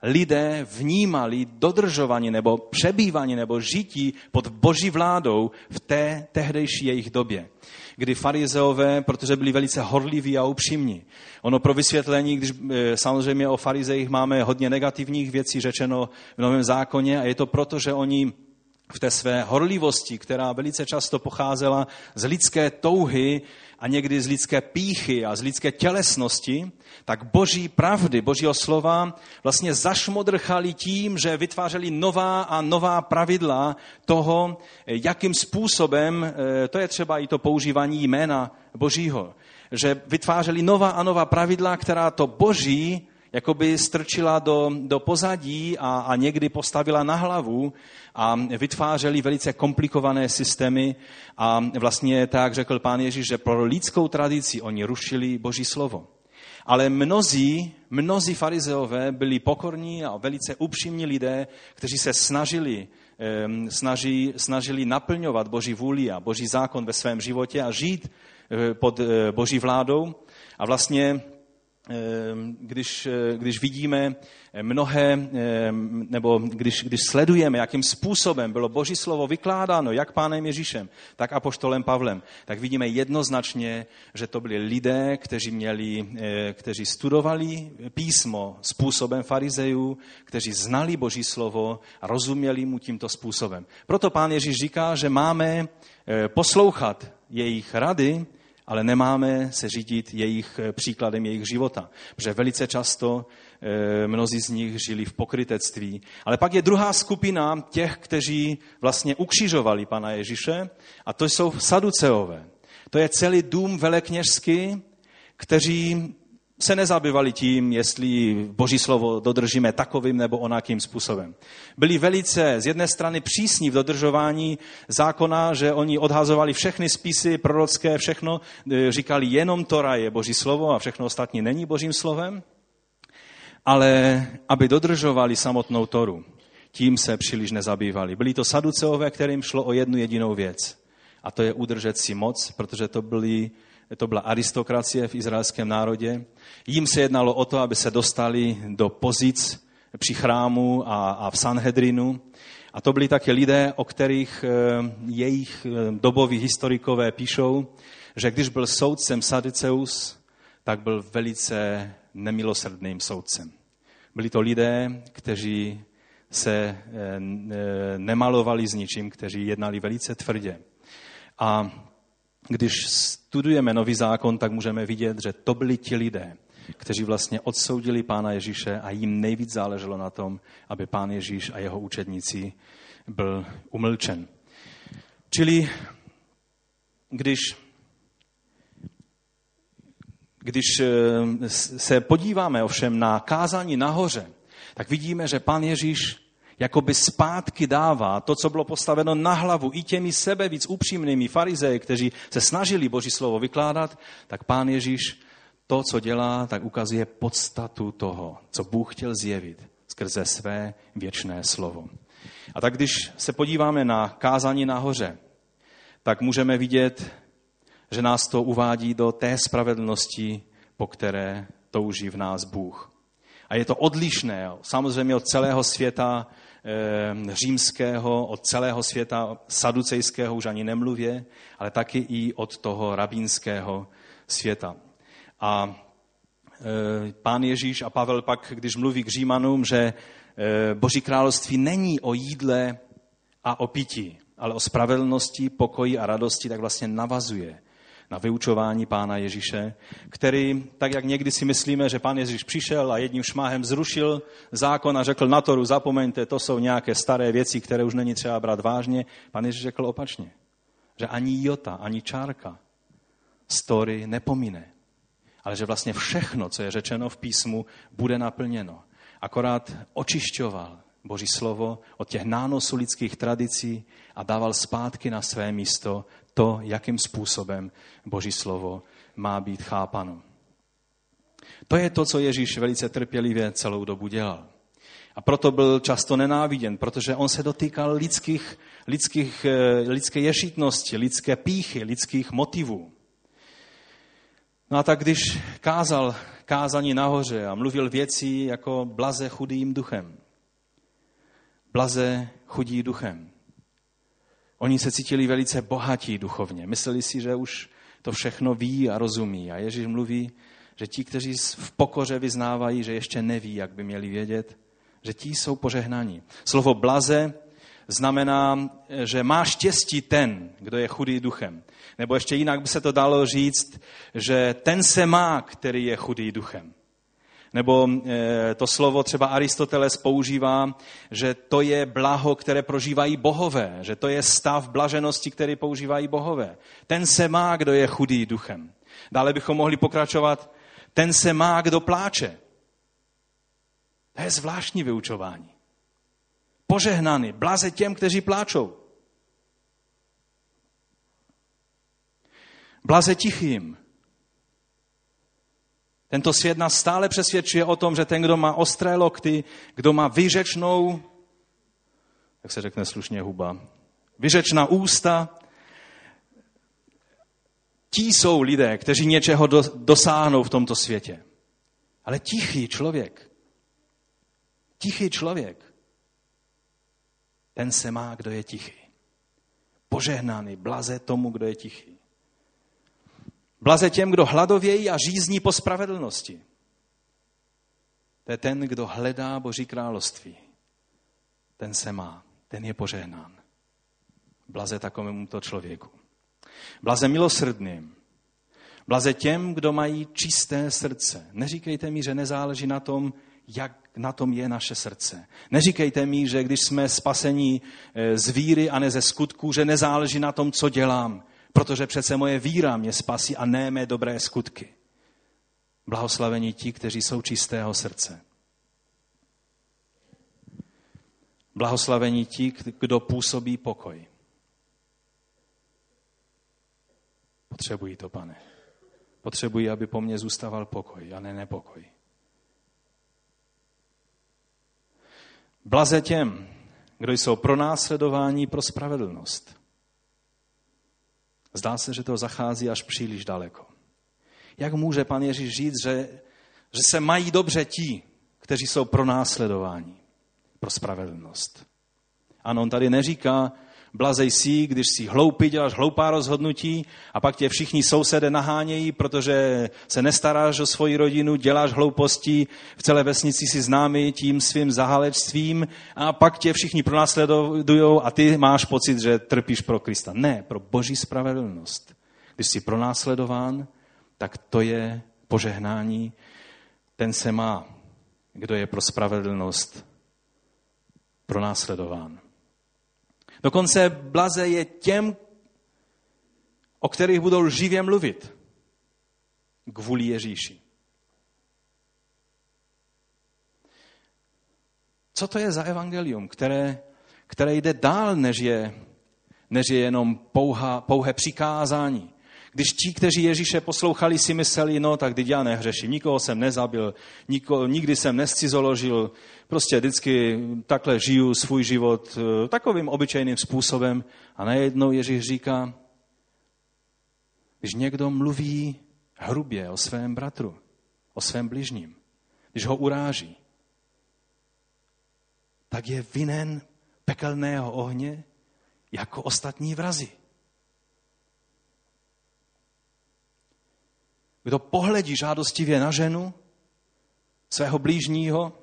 lidé vnímali dodržování nebo přebývání nebo žití pod boží vládou v té tehdejší jejich době kdy farizeové, protože byli velice horliví a upřímní. Ono pro vysvětlení, když e, samozřejmě o farizejích máme hodně negativních věcí řečeno v Novém zákoně a je to proto, že oni v té své horlivosti, která velice často pocházela z lidské touhy a někdy z lidské píchy a z lidské tělesnosti, tak boží pravdy, božího slova vlastně zašmodrchali tím, že vytvářeli nová a nová pravidla toho, jakým způsobem, eh, to je třeba i to používání jména božího, že vytvářeli nová a nová pravidla, která to boží jakoby strčila do, do pozadí a, a někdy postavila na hlavu a vytvářeli velice komplikované systémy a vlastně tak řekl pán Ježíš, že pro lidskou tradici oni rušili Boží slovo. Ale mnozí, mnozí farizeové byli pokorní a velice upřímní lidé, kteří se snažili, snaží, snažili naplňovat Boží vůli a Boží zákon ve svém životě a žít eh, pod eh, Boží vládou. A vlastně když, eh, když vidíme mnohé, ehm, nebo když, když sledujeme, jakým způsobem bylo Boží slovo vykládáno, jak pánem Ježíšem, tak apoštolem Pavlem, tak vidíme jednoznačně, že to byli lidé, kteří, měli, eh, kteří studovali písmo způsobem farizejů, kteří znali Boží slovo a rozuměli mu tímto způsobem. Proto pán Ježíš říká, že máme eh, poslouchat jejich rady, ale nemáme se řídit jejich eh, příkladem jejich života. Protože velice často eh, mnozí z nich žili v pokrytectví. Ale pak je druhá skupina těch, kteří vlastně ukřižovali pana Ježíše a to jsou saduceové. To je celý dům velekněžský, kteří se nezabývali tím, jestli Boží slovo dodržíme takovým nebo onakým způsobem. Byli velice z jedné strany přísní v dodržování zákona, že oni odhazovali všechny spisy prorocké, všechno, e, říkali jenom Tora je Boží slovo a všechno ostatní není Božím slovem, ale aby dodržovali samotnou Toru, tím se příliš nezabývali. Byli to saduceové, kterým šlo o jednu jedinou věc. A to je udržet si moc, protože to byli to byla aristokracie v izraelském národě. Jím se jednalo o to, aby se dostali do pozic při chrámu a, a v Sanhedrinu. A to byli také lidé, o kterých e, jejich e, doboví historikové píšou, že když byl soudcem Saduceus, tak byl velice nemilosrdným soudcem. Byli to lidé, kteří se e, nemalovali s ničím, kteří jednali velice tvrdě. A když studujeme nový zákon, tak můžeme vidět, že to byli ti lidé, kteří vlastně odsoudili pána Ježíše a jim nejvíc záleželo na tom, aby pán Ježíš a jeho učedníci byl umlčen. Čili když, když eh, se podíváme ovšem na kázání nahoře, tak vidíme, že pan Ježíš jakoby zpátky dává to, co bylo postaveno na hlavu i těmi sebe víc upřímnými farizeji, kteří se snažili Boží slovo vykládat, tak pán Ježíš to, co dělá, tak ukazuje podstatu toho, co Bůh chtěl zjevit skrze své věčné slovo. A tak když se podíváme na kázání nahoře, tak můžeme vidět, že nás to uvádí do té spravedlnosti, po které touží v nás Bůh. A je to odlišné samozřejmě od celého světa římského, od celého světa saducejského, už ani nemluvě, ale taky i od toho rabínského světa. A e, pán Ježíš a Pavel pak, když mluví k Římanům, že e, Boží království není o jídle a o pití, ale o spravedlnosti, pokoji a radosti, tak vlastně navazuje na vyučování Pána Ježíše, který, tak jak někdy si myslíme, že Pán Ježíš přišel a jedním šmáhem zrušil zákon a řekl na toru, zapomeňte, to jsou nějaké staré věci, které už není třeba brát vážně. Pán Ježíš řekl opačně, že ani jota, ani čárka story nepomine, ale že vlastně všechno, co je řečeno v písmu, bude naplněno. Akorát očišťoval Boží slovo od těch nánosů lidských tradicí a dával zpátky na své místo to, jakým způsobem Boží slovo má být chápano. To je to, co Ježíš velice trpělivě celou dobu dělal. A proto byl často nenáviděn, protože on se dotýkal lidských, lidských, eh, lidské ješitnosti, lidské píchy, lidských motivů. No a tak když kázal kázání nahoře a mluvil věci jako blaze chudým duchem, blaze chudí duchem, Oni se cítili velice bohatí duchovně. Mysleli si, že už to všechno ví a rozumí. A Ježíš mluví, že ti, kteří v pokoře vyznávají, že ještě neví, jak by měli vědět, že ti jsou požehnaní. Slovo blaze znamená, že má štěstí ten, kdo je chudý duchem. Nebo ještě jinak by se to dalo říct, že ten se má, který je chudý duchem. Nebo eh, to slovo třeba Aristoteles používá, že to je blaho, které prožívají bohové, že to je stav blaženosti, který používají bohové. Ten se má, kdo je chudý duchem. Dále bychom mohli pokračovat, ten se má, kdo pláče. To je zvláštní vyučování. Požehnaný, blaze těm, kteří pláčou. Blaze tichým, tento svět nás stále přesvědčuje o tom, že ten, kdo má ostré lokty, kdo má vyřečnou, jak se řekne slušně huba, vyřečná ústa, ti jsou lidé, kteří něčeho dosáhnou v tomto světě. Ale tichý člověk, tichý člověk, ten se má, kdo je tichý. Požehnaný, blaze tomu, kdo je tichý. Blaze těm, kdo hladovějí a řízní po spravedlnosti. To je ten, kdo hledá Boží království. Ten se má, ten je požehnán. Blaze takovému to člověku. Blaze milosrdným. Blaze těm, kdo mají čisté srdce. Neříkejte mi, že nezáleží na tom, jak na tom je naše srdce. Neříkejte mi, že když jsme spasení eh, z víry a ne ze skutků, že nezáleží na tom, co dělám protože přece moje víra mě spasí a ne mé dobré skutky. Blahoslavení ti, kteří jsou čistého srdce. Blahoslavení ti, kdo působí pokoj. Potřebují to, pane. Potřebují, aby po mně zůstával pokoj a ne nepokoj. Blaze těm, kdo jsou pro následování pro spravedlnost. Zdá se, že to zachází až příliš daleko. Jak může pan Ježíš říct, že, že se mají dobře ti, kteří jsou pro následování, pro spravedlnost? Ano, on tady neříká, blazej si, když si hloupý, děláš hloupá rozhodnutí a pak tě všichni sousedé nahánějí, protože se nestaráš o svoji rodinu, děláš hlouposti, v celé vesnici si známý tím svým zahalečstvím a pak tě všichni pronásledují a ty máš pocit, že trpíš pro Krista. Ne, pro boží spravedlnost. Když jsi pronásledován, tak to je požehnání. Ten se má, kdo je pro spravedlnost pronásledován. Dokonce blaze je těm, o kterých budou lživě mluvit kvůli Ježíši. Co to je za evangelium, které, které jde dál, než je, než je jenom pouha, pouhé přikázání? Když ti, kteří Ježíše poslouchali, si mysleli, no tak teď já nehřeším, nikoho jsem nezabil, niko, nikdy jsem nescizoložil, prostě vždycky takhle žiju svůj život eh, takovým obyčejným způsobem. A najednou Ježíš říká, když někdo mluví hrubě o svém bratru, o svém bližním, když ho uráží, tak je vinen pekelného ohně jako ostatní vrazy. Kdo pohledí žádostivě na ženu, svého blížního,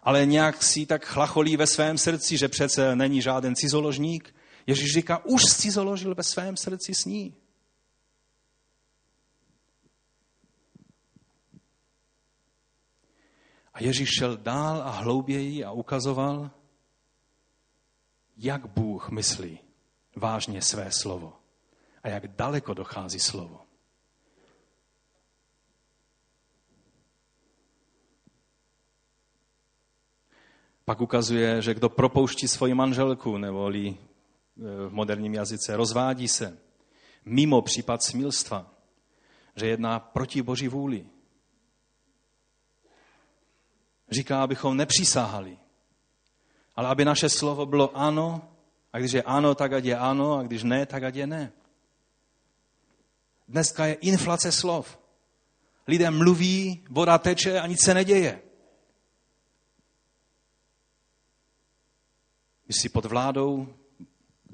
ale nějak si tak chlacholí ve svém srdci, že přece není žáden cizoložník, Ježíš říká, už cizoložil ve svém srdci s ní. A Ježíš šel dál a hlouběji a ukazoval, jak Bůh myslí vážně své slovo a jak daleko dochází slovo. Pak ukazuje, že kdo propouští svoji manželku, neboli e, v moderním jazyce rozvádí se, mimo případ smilstva, že jedná proti boží vůli. Říká, abychom nepřísáhali, ale aby naše slovo bylo ano, a když je ano, tak ať je ano, a když ne, tak ať je ne. Dneska je inflace slov. Lidé mluví, voda teče a nic se neděje. Jsi pod vládou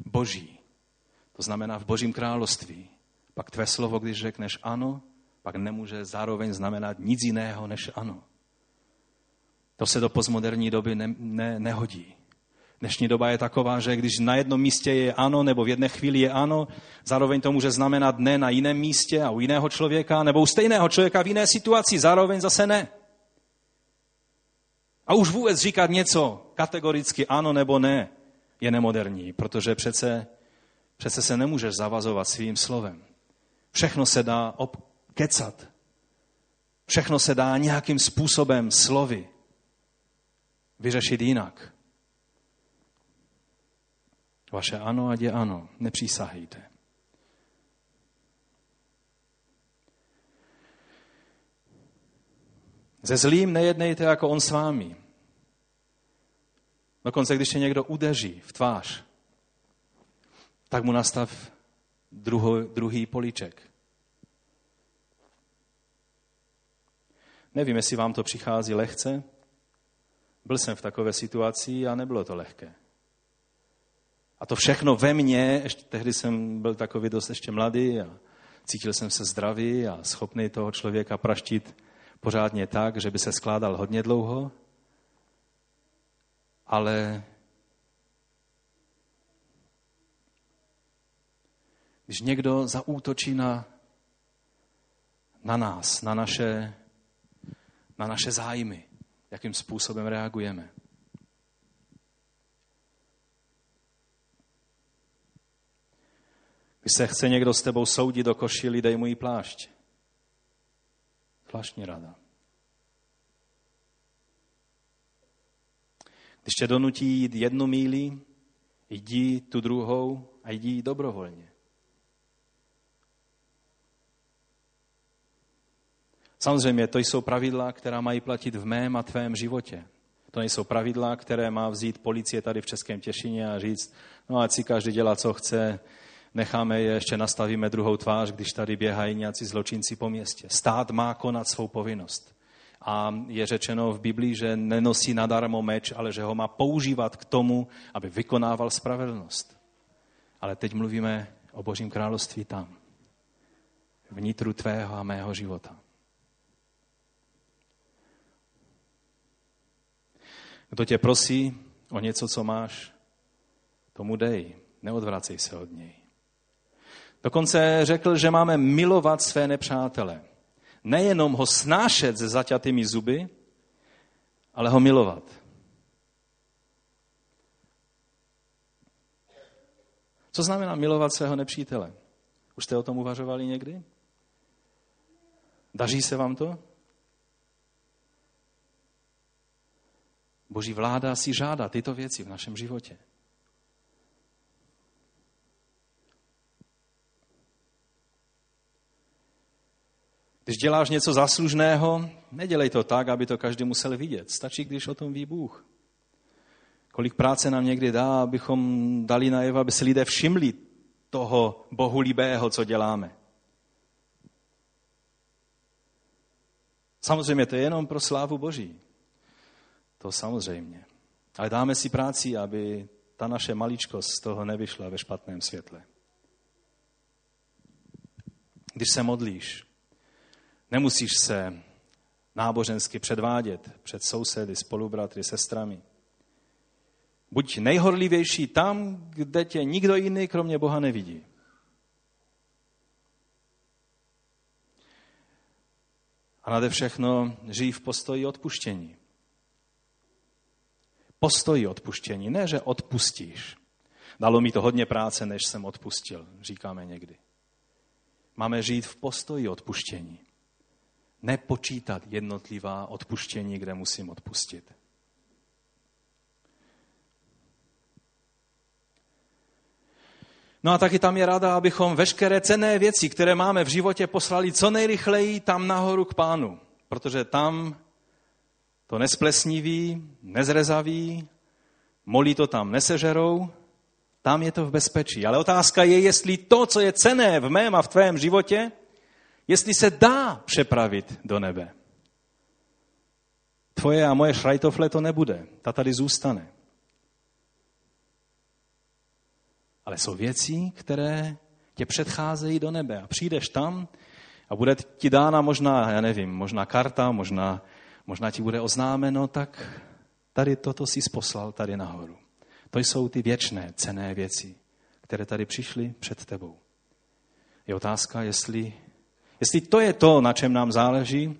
boží, to znamená v božím království, pak tvé slovo, když řekneš ano, pak nemůže zároveň znamenat nic jiného než ano. To se do postmoderní doby ne, ne, nehodí. Dnešní doba je taková, že když na jednom místě je ano, nebo v jedné chvíli je ano, zároveň to může znamenat ne na jiném místě a u jiného člověka, nebo u stejného člověka v jiné situaci, zároveň zase ne. A už vůbec říkat něco kategoricky ano nebo ne je nemoderní, protože přece, přece se nemůžeš zavazovat svým slovem. Všechno se dá obkecat. Všechno se dá nějakým způsobem slovy vyřešit jinak. Vaše ano, ať je ano, nepřísahejte. Ze zlým nejednejte jako on s vámi. Dokonce, když tě někdo udeří v tvář, tak mu nastav druho, druhý políček. Nevím, jestli vám to přichází lehce. Byl jsem v takové situaci a nebylo to lehké. A to všechno ve mně, ještě tehdy jsem byl takový dost ještě mladý a cítil jsem se zdravý a schopný toho člověka praštit pořádně tak, že by se skládal hodně dlouho, ale když někdo zaútočí na, na nás, na naše, na naše zájmy, jakým způsobem reagujeme. Když se chce někdo s tebou soudit do košili, dej mu jí plášť. Zvláštní rada. Když tě donutí jít jednu míli, jdi tu druhou a jdi dobrovolně. Samozřejmě to jsou pravidla, která mají platit v mém a tvém životě. To nejsou pravidla, které má vzít policie tady v Českém Těšině a říct, no ať si každý dělá, co chce, necháme je, ještě nastavíme druhou tvář, když tady běhají nějací zločinci po městě. Stát má konat svou povinnost. A je řečeno v Biblii, že nenosí nadarmo meč, ale že ho má používat k tomu, aby vykonával spravedlnost. Ale teď mluvíme o Božím království tam, vnitru tvého a mého života. Kdo tě prosí o něco, co máš, tomu dej. Neodvracej se od něj. Dokonce řekl, že máme milovat své nepřátele. Nejenom ho snášet se zaťatými zuby, ale ho milovat. Co znamená milovat svého nepřítele? Už jste o tom uvažovali někdy? Daří se vám to? Boží vláda si žádá tyto věci v našem životě. Když děláš něco zaslužného, nedělej to tak, aby to každý musel vidět. Stačí, když o tom ví Bůh. Kolik práce nám někdy dá, abychom dali najevo, aby se lidé všimli toho Bohu líbého, co děláme. Samozřejmě to je jenom pro slávu Boží. To samozřejmě. Ale dáme si práci, aby ta naše maličkost z toho nevyšla ve špatném světle. Když se modlíš, nemusíš se nábožensky předvádět před sousedy, spolubratry, sestrami. Buď nejhorlivější tam, kde tě nikdo jiný kromě Boha nevidí. A nade všechno žijí v postoji odpuštění. Postoji odpuštění, ne, že odpustíš. Dalo mi to hodně práce, než jsem odpustil, říkáme někdy. Máme žít v postoji odpuštění. Nepočítat jednotlivá odpuštění, kde musím odpustit. No a taky tam je rada, abychom veškeré cenné věci, které máme v životě, poslali co nejrychleji tam nahoru k pánu. Protože tam to nesplesniví, nezrezaví, molí to tam nesežerou, tam je to v bezpečí. Ale otázka je, jestli to, co je cené v mém a v tvém životě, jestli se dá přepravit do nebe. Tvoje a moje šrajtofle to nebude, ta tady zůstane. Ale jsou věci, které tě předcházejí do nebe a přijdeš tam a bude ti dána možná, já nevím, možná karta, možná, možná ti bude oznámeno, tak tady toto si poslal tady nahoru. To jsou ty věčné, cené věci, které tady přišly před tebou. Je otázka, jestli, jestli to je to, na čem nám záleží,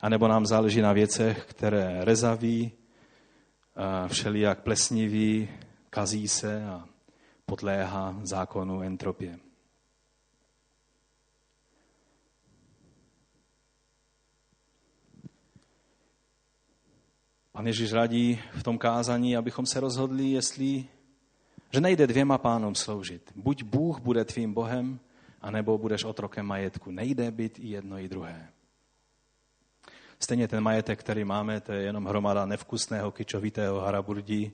anebo nám záleží na věcech, které rezaví, všelijak plesniví, kazí se a podléhá zákonu entropie. Pan Ježíš radí v tom kázání, abychom se rozhodli, jestli, že nejde dvěma pánům sloužit. Buď Bůh bude tvým Bohem, anebo budeš otrokem majetku. Nejde být i jedno, i druhé. Stejně ten majetek, který máme, to je jenom hromada nevkusného, kyčovitého haraburdí,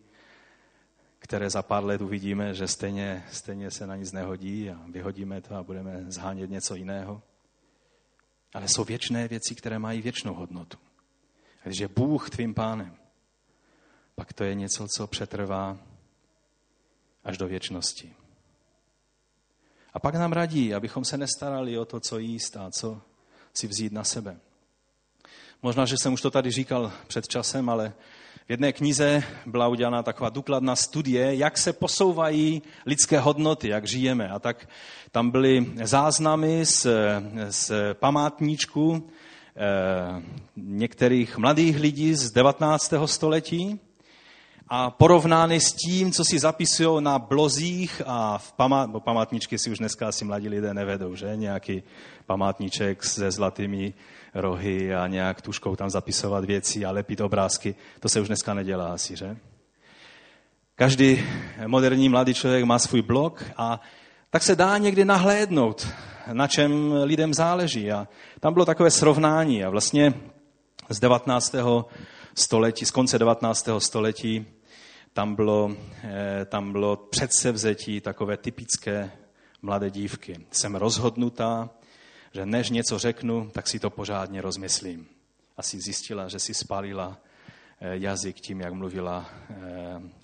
které za pár let uvidíme, že stejně, stejně se na nic nehodí a vyhodíme to a budeme zhánět něco jiného. Ale jsou věčné věci, které mají věčnou hodnotu. A když je Bůh tvým pánem, pak to je něco, co přetrvá až do věčnosti. A pak nám radí, abychom se nestarali o to, co jíst a co si vzít na sebe. Možná, že jsem už to tady říkal před časem, ale v jedné knize byla udělána taková důkladná studie, jak se posouvají lidské hodnoty, jak žijeme. A tak tam byly záznamy z, z památníčku eh, některých mladých lidí z 19. století a porovnány s tím, co si zapisují na blozích a v památ, bo památničky si už dneska asi mladí lidé nevedou, že? Nějaký památníček se zlatými rohy a nějak tuškou tam zapisovat věci a lepit obrázky. To se už dneska nedělá asi, že? Každý moderní mladý člověk má svůj blog a tak se dá někdy nahlédnout, na čem lidem záleží. A tam bylo takové srovnání a vlastně z 19. století, z konce 19. století tam bylo, eh, tam bylo předsevzetí takové typické mladé dívky. Jsem rozhodnutá, že než něco řeknu, tak si to pořádně rozmyslím. Asi zjistila, že si spálila eh, jazyk tím, jak mluvila eh,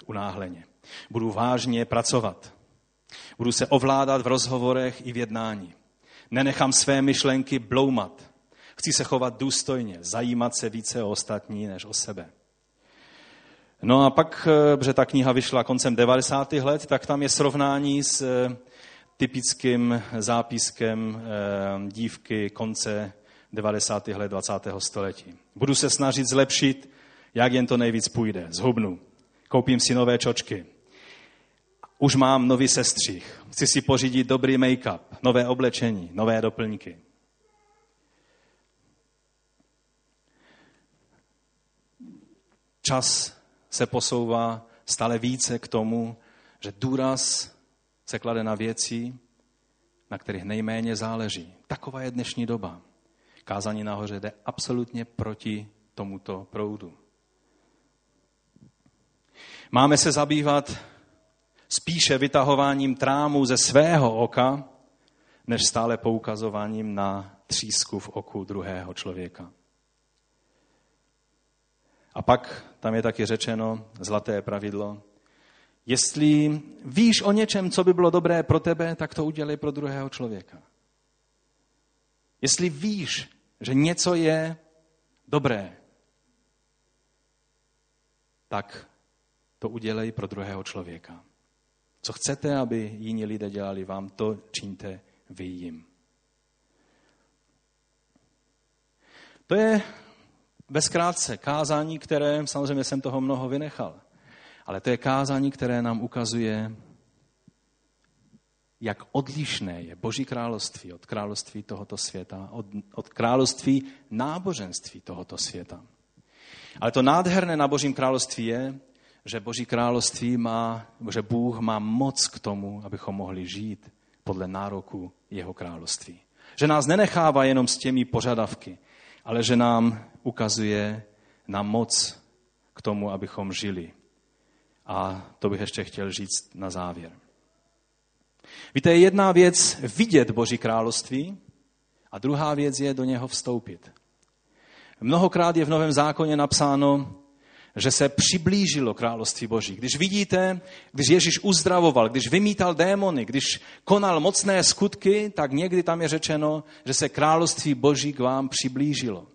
unáhleně. Budu vážně pracovat. Budu se ovládat v rozhovorech i v jednání. Nenechám své myšlenky bloumat. Chci se chovat důstojně, zajímat se více o ostatní než o sebe. No a pak, eh, protože ta kniha vyšla koncem 90. let, tak tam je srovnání s typickým zápiskem eh, dívky konce 90. let 20. století. Budu se snažit zlepšit, jak jen to nejvíc půjde. Zhubnu. Koupím si nové čočky. Už mám nový sestřih. Chci si pořídit dobrý make-up, nové oblečení, nové doplňky. Čas se posouvá stále více k tomu, že důraz se klade na věci, na kterých nejméně záleží. Taková je dnešní doba. Kázání nahoře jde absolutně proti tomuto proudu. Máme se zabývat spíše vytahováním trámu ze svého oka, než stále poukazováním na třísku v oku druhého člověka. A pak tam je taky řečeno zlaté pravidlo. Jestli víš o něčem, co by bylo dobré pro tebe, tak to udělej pro druhého člověka. Jestli víš, že něco je dobré, tak to udělej pro druhého člověka. Co chcete, aby jiní lidé dělali vám, to čiňte vy jim. To je bezkrátce kázání, které, samozřejmě jsem toho mnoho vynechal, ale to je kázání, které nám ukazuje, jak odlišné je Boží království od království tohoto světa, od, od království náboženství tohoto světa. Ale to nádherné na Božím království je, že Boží království má, že Bůh má moc k tomu, abychom mohli žít podle nároku jeho království. Že nás nenechává jenom s těmi požadavky, ale že nám ukazuje na moc k tomu, abychom žili. A to bych ještě chtěl říct na závěr. Víte, je jedna věc vidět Boží království a druhá věc je do něho vstoupit. Mnohokrát je v Novém zákoně napsáno, že se přiblížilo království Boží. Když vidíte, když Ježíš uzdravoval, když vymítal démony, když konal mocné skutky, tak někdy tam je řečeno, že se království Boží k vám přiblížilo.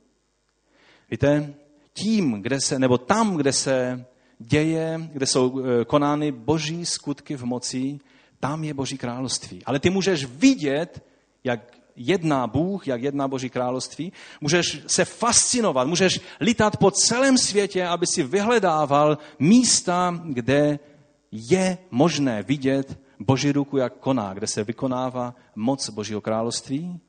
Víte, tím, kde se, nebo tam, kde se děje, kde jsou eh, konány boží skutky v moci, tam je Boží království. Ale ty můžeš vidět, jak jedná Bůh, jak jedná Boží království. Můžeš se fascinovat, můžeš lítat po celém světě, aby si vyhledával místa, kde je možné vidět Boží ruku, jak koná, kde se vykonává moc Božího království,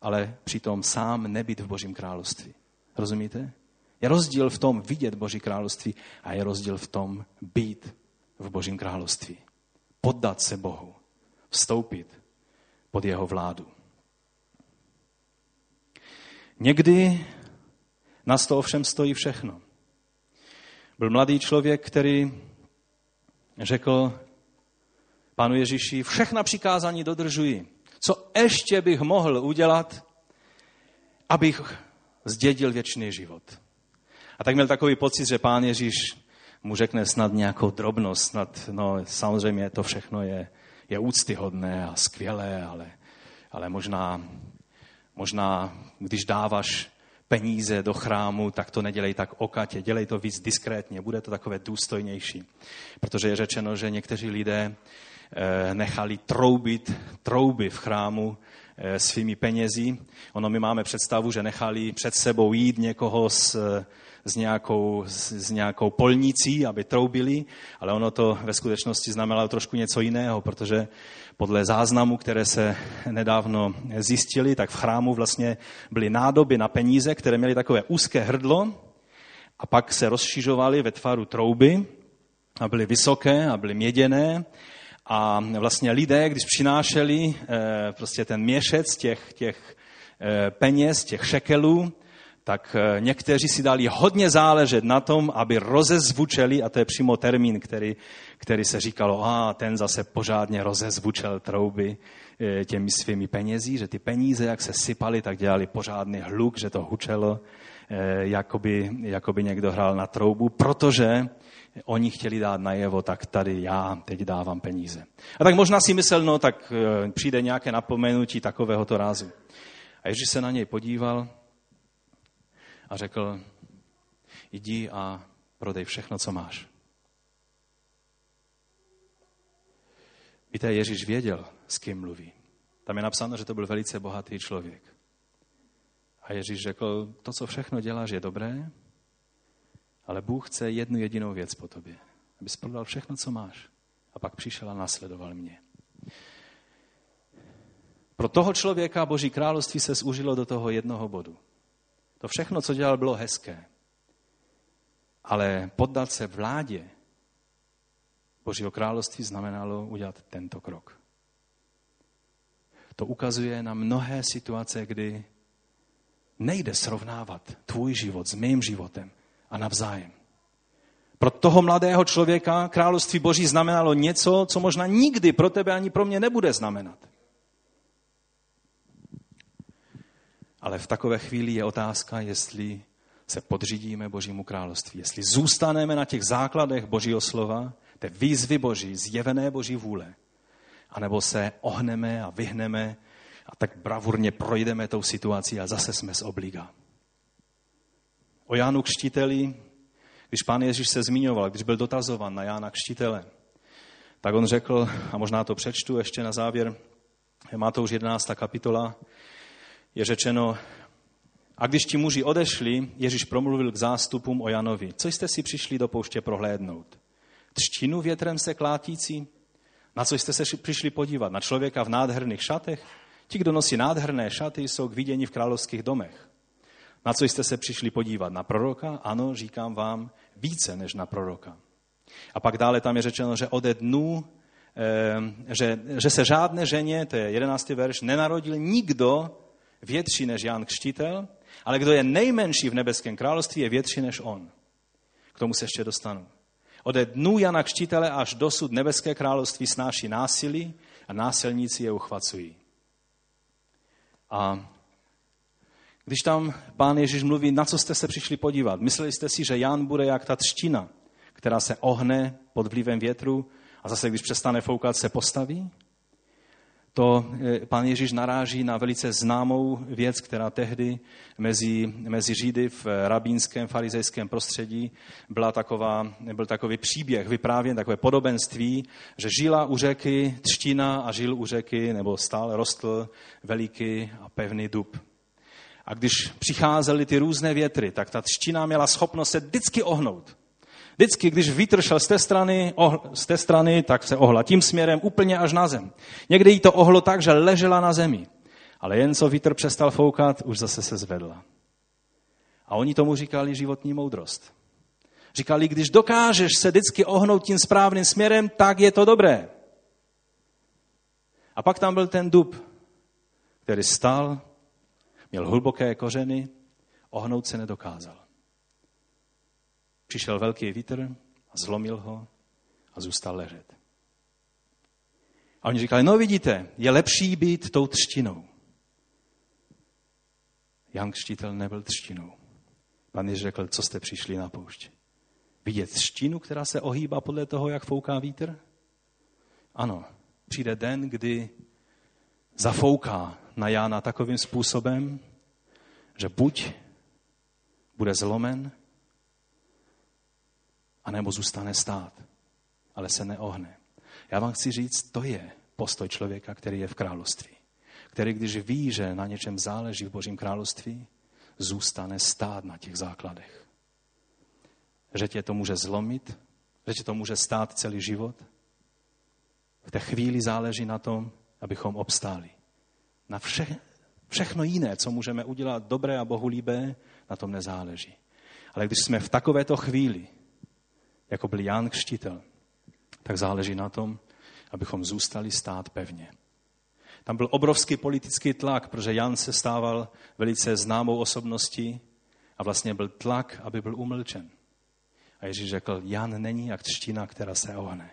ale přitom sám nebyt v Božím království. Rozumíte? Je rozdíl v tom vidět Boží království a je rozdíl v tom být v Božím království. Poddat se Bohu. Vstoupit pod jeho vládu. Někdy nás to ovšem stojí všechno. Byl mladý člověk, který řekl panu Ježíši, všechna přikázání dodržuji. Co ještě bych mohl udělat, abych zdědil věčný život? A tak měl takový pocit, že pán Ježíš mu řekne snad nějakou drobnost, snad, no samozřejmě to všechno je, je úctyhodné a skvělé, ale, ale možná Možná, když dáváš peníze do chrámu, tak to nedělej tak okatě, dělej to víc diskrétně, bude to takové důstojnější. Protože je řečeno, že někteří lidé eh, nechali troubit trouby v chrámu eh, svými penězi. Ono my máme představu, že nechali před sebou jít někoho s, s, nějakou, s, nějakou polnicí, aby troubili, ale ono to ve skutečnosti znamenalo trošku něco jiného, protože podle záznamů, které se nedávno zjistili, tak v chrámu vlastně byly nádoby na peníze, které měly takové úzké hrdlo a pak se rozšiřovaly ve tvaru trouby a byly vysoké a byly měděné. A vlastně lidé, když přinášeli eh, prostě ten měšec těch, těch eh, peněz, těch šekelů, tak eh, někteří si dali hodně záležet na tom, aby rozezvučeli, a to je přímo termín, který, který se říkalo, a ten zase pořádně rozezvučel trouby eh, těmi svými penězí, že ty peníze, jak se sypaly, tak dělali pořádný hluk, že to hučelo, eh, jakoby, jakoby někdo hrál na troubu, protože oni chtěli dát najevo, tak tady já teď dávám peníze. A tak možná si myslel, no tak přijde nějaké napomenutí takovéhoto rázu. A Ježíš se na něj podíval a řekl, jdi a prodej všechno, co máš. Víte, Ježíš věděl, s kým mluví. Tam je napsáno, že to byl velice bohatý člověk. A Ježíš řekl, to, co všechno děláš, je dobré, ale Bůh chce jednu jedinou věc po tobě. Abys prodal všechno, co máš. A pak přišel a nasledoval mě. Pro toho člověka Boží království se zúžilo do toho jednoho bodu. To všechno, co dělal, bylo hezké. Ale poddat se vládě Božího království znamenalo udělat tento krok. To ukazuje na mnohé situace, kdy nejde srovnávat tvůj život s mým životem a navzájem. Pro toho mladého člověka království Boží znamenalo něco, co možná nikdy pro tebe ani pro mě nebude znamenat. Ale v takové chvíli je otázka, jestli se podřídíme Božímu království, jestli zůstaneme na těch základech Božího slova, té výzvy Boží, zjevené Boží vůle, anebo se ohneme a vyhneme a tak bravurně projdeme tou situací a zase jsme z obliga. O Jánu Kštíteli, když pán Ježíš se zmiňoval, když byl dotazovan na Jána Kštítele, tak on řekl, a možná to přečtu ještě na závěr, má to už 11. kapitola, je řečeno, a když ti muži odešli, Ježíš promluvil k zástupům o Janovi. Co jste si přišli do pouště prohlédnout? Třtinu větrem se klátící? Na co jste se přišli podívat? Na člověka v nádherných šatech? Ti, kdo nosí nádherné šaty, jsou k vidění v královských domech. Na co jste se přišli podívat? Na proroka? Ano, říkám vám, více než na proroka. A pak dále tam je řečeno, že ode dnů, eh, že, že se žádné ženě, to je jedenáctý verš, nenarodil nikdo větší než Jan Křtitel, ale kdo je nejmenší v nebeském království, je větší než on. K tomu se ještě dostanu. Ode dnů Jana Křtitele až dosud nebeské království snáší násilí a násilníci je uchvacují. A když tam pán Ježíš mluví, na co jste se přišli podívat, mysleli jste si, že Jan bude jak ta třtina, která se ohne pod vlivem větru a zase, když přestane foukat, se postaví? To eh, pan Ježíš naráží na velice známou věc, která tehdy mezi, mezi Židy v rabínském farizejském prostředí byla taková, byl takový příběh, vyprávěn, takové podobenství, že žila u řeky třtina a žil u řeky, nebo stále rostl veliký a pevný dub. A když přicházely ty různé větry, tak ta třtina měla schopnost se vždycky ohnout. Vždycky, když vítr šel z té, strany, ohl, z té strany, tak se ohla tím směrem úplně až na zem. Někdy jí to ohlo tak, že ležela na zemi. Ale jen co vítr přestal foukat, už zase se zvedla. A oni tomu říkali životní moudrost. Říkali, když dokážeš se vždycky ohnout tím správným směrem, tak je to dobré. A pak tam byl ten dub, který stál, měl hluboké kořeny, ohnout se nedokázal. Přišel velký vítr a zlomil ho a zůstal ležet. A oni říkali, no vidíte, je lepší být tou třtinou. Jan Křtitel nebyl třtinou. Pan Ježíš řekl, co jste přišli na poušť? Vidět třtinu, která se ohýbá podle toho, jak fouká vítr? Ano, přijde den, kdy zafouká na Jána takovým způsobem, že buď bude zlomen, anebo zůstane stát, ale se neohne. Já vám chci říct, to je postoj člověka, který je v království. Který, když ví, že na něčem záleží v Božím království, zůstane stát na těch základech. Že tě to může zlomit, že tě to může stát celý život. V té chvíli záleží na tom, abychom obstáli. Na vše, všechno jiné, co můžeme udělat dobré a bohulíbé, na tom nezáleží. Ale když jsme v takovéto chvíli, jako byl Jan Křtitel, tak záleží na tom, abychom zůstali stát pevně. Tam byl obrovský politický tlak, protože Jan se stával velice známou osobností a vlastně byl tlak, aby byl umlčen. A Ježíš řekl, Jan není jak třtina, která se ohne,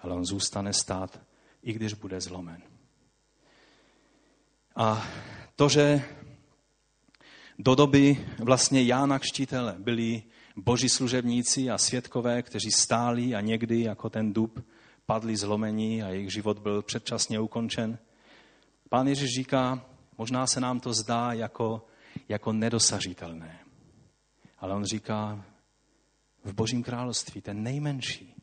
ale on zůstane stát, i když bude zlomen. A to, že do doby vlastně Jána Kštítele byli boží služebníci a světkové, kteří stáli a někdy jako ten dub padli zlomení a jejich život byl předčasně ukončen. Pán Ježíš říká, možná se nám to zdá jako, jako nedosažitelné. Ale on říká, v Božím království ten nejmenší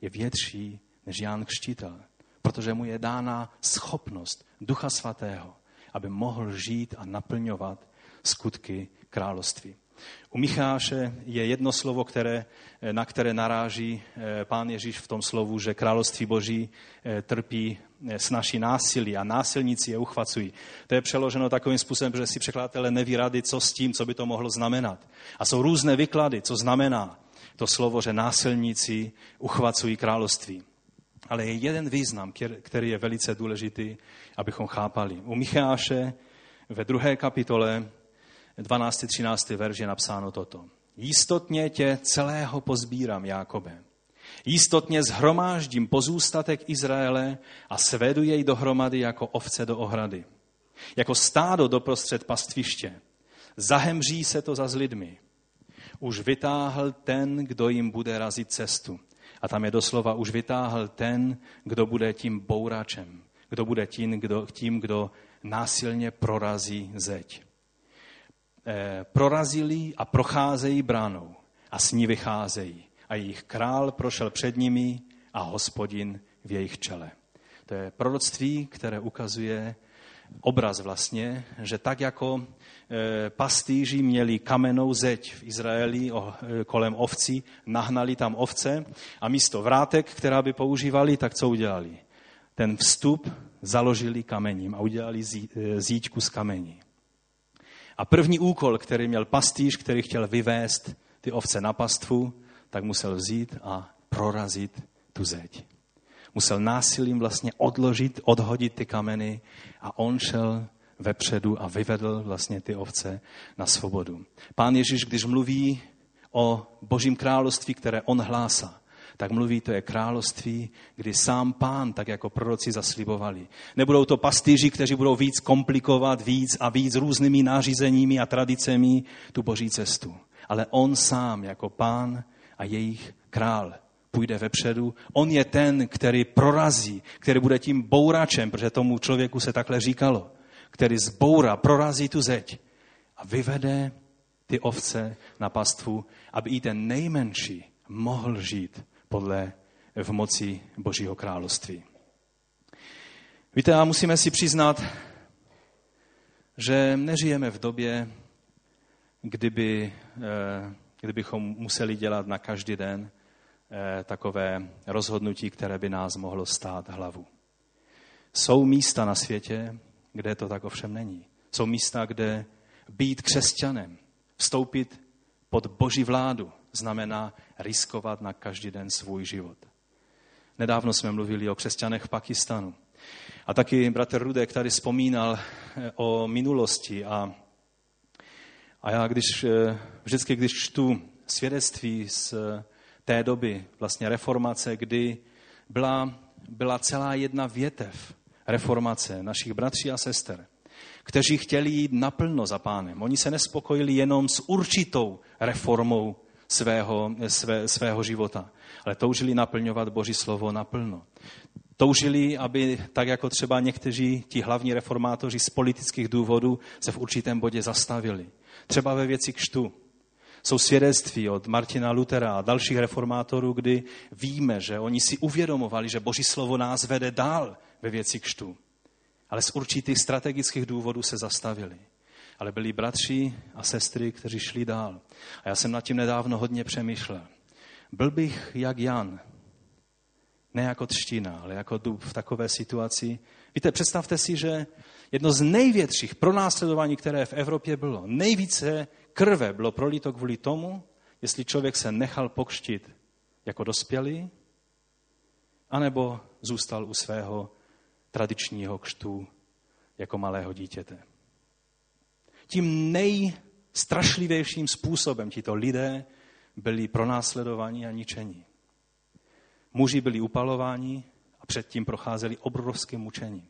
je větší než Jan Křtitel, protože mu je dána schopnost Ducha Svatého, aby mohl žít a naplňovat skutky království. U Micháše je jedno slovo, které, na které naráží eh, pán Ježíš v tom slovu, že království boží eh, trpí eh, s naší násilí a násilníci je uchvacují. To je přeloženo takovým způsobem, že si překladatelé neví rady, co s tím, co by to mohlo znamenat. A jsou různé vyklady, co znamená to slovo, že násilníci uchvacují království. Ale je jeden význam, který je velice důležitý, abychom chápali. U Micháše ve druhé kapitole 12. 13. verš je napsáno toto. Jistotně tě celého pozbírám, Jákobe. Jistotně zhromáždím pozůstatek Izraele a svedu jej dohromady jako ovce do ohrady. Jako stádo doprostřed pastviště. Zahemří se to za lidmi. Už vytáhl ten, kdo jim bude razit cestu. A tam je doslova, už vytáhl ten, kdo bude tím bouračem. Kdo bude tím, kdo, tím, kdo násilně prorazí zeď. Eh, prorazili a procházejí bránou a s ní vycházejí. A jejich král prošel před nimi a hospodin v jejich čele. To je proroctví, které ukazuje obraz vlastně, že tak jako eh, pastýři měli kamenou zeď v Izraeli eh, kolem ovcí, nahnali tam ovce a místo vrátek, která by používali, tak co udělali? Ten vstup založili kamením a udělali zíčku z kamení. A první úkol, který měl pastýř, který chtěl vyvést ty ovce na pastvu, tak musel vzít a prorazit tu zeď. Musel násilím vlastně odložit, odhodit ty kameny a on šel vepředu a vyvedl vlastně ty ovce na svobodu. Pán Ježíš, když mluví o božím království, které on hlásá, tak mluví, to je království, kdy sám pán, tak jako proroci zaslibovali. Nebudou to pastýři, kteří budou víc komplikovat, víc a víc různými nářízeními a tradicemi tu boží cestu. Ale on sám jako pán a jejich král půjde vepředu. On je ten, který prorazí, který bude tím bouračem, protože tomu člověku se takhle říkalo, který zboura, prorazí tu zeď a vyvede ty ovce na pastvu, aby i ten nejmenší mohl žít podle v moci Božího království. Víte, a musíme si přiznat, že nežijeme v době, kdyby, eh, kdybychom museli dělat na každý den eh, takové rozhodnutí, které by nás mohlo stát hlavu. Jsou místa na světě, kde to tak ovšem není. Jsou místa, kde být křesťanem, vstoupit pod boží vládu, znamená riskovat na každý den svůj život. Nedávno jsme mluvili o křesťanech v Pakistanu. A taky bratr Rudek tady vzpomínal eh, o minulosti a, a já když, eh, vždycky, když čtu svědectví z eh, té doby, vlastně reformace, kdy byla, byla celá jedna větev reformace našich bratří a sester, kteří chtěli jít naplno za pánem. Oni se nespokojili jenom s určitou reformou svého, své, svého života, ale toužili naplňovat Boží slovo naplno. Toužili, aby tak jako třeba někteří ti hlavní reformátoři z politických důvodů se v určitém bodě zastavili. Třeba ve věci kštu. Jsou svědectví od Martina Lutera a dalších reformátorů, kdy víme, že oni si uvědomovali, že Boží slovo nás vede dál ve věci kštu. Ale z určitých strategických důvodů se zastavili ale byli bratři a sestry, kteří šli dál. A já jsem nad tím nedávno hodně přemýšlel. Byl bych jak Jan, ne jako třtina, ale jako dub v takové situaci. Víte, představte si, že jedno z největších pronásledování, které v Evropě bylo, nejvíce krve bylo prolito kvůli tomu, jestli člověk se nechal pokštit jako dospělý, anebo zůstal u svého tradičního kštu jako malého dítěte tím nejstrašlivějším způsobem tito lidé byli pronásledovaní a ničení. Muži byli upalováni a předtím procházeli obrovským mučením.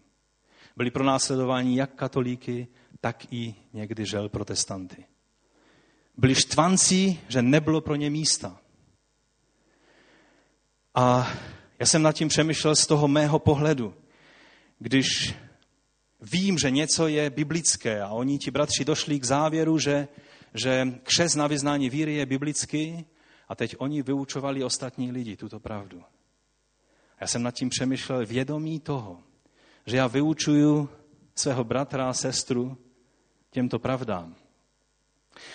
Byli pronásledováni jak katolíky, tak i někdy žel protestanty. Byli štvanci, že nebylo pro ně místa. A já jsem nad tím přemýšlel z toho mého pohledu, když vím, že něco je biblické a oni ti bratři došli k závěru, že, že křes na vyznání víry je biblický a teď oni vyučovali ostatní lidi tuto pravdu. Já jsem nad tím přemýšlel vědomí toho, že já vyučuju svého bratra a sestru těmto pravdám.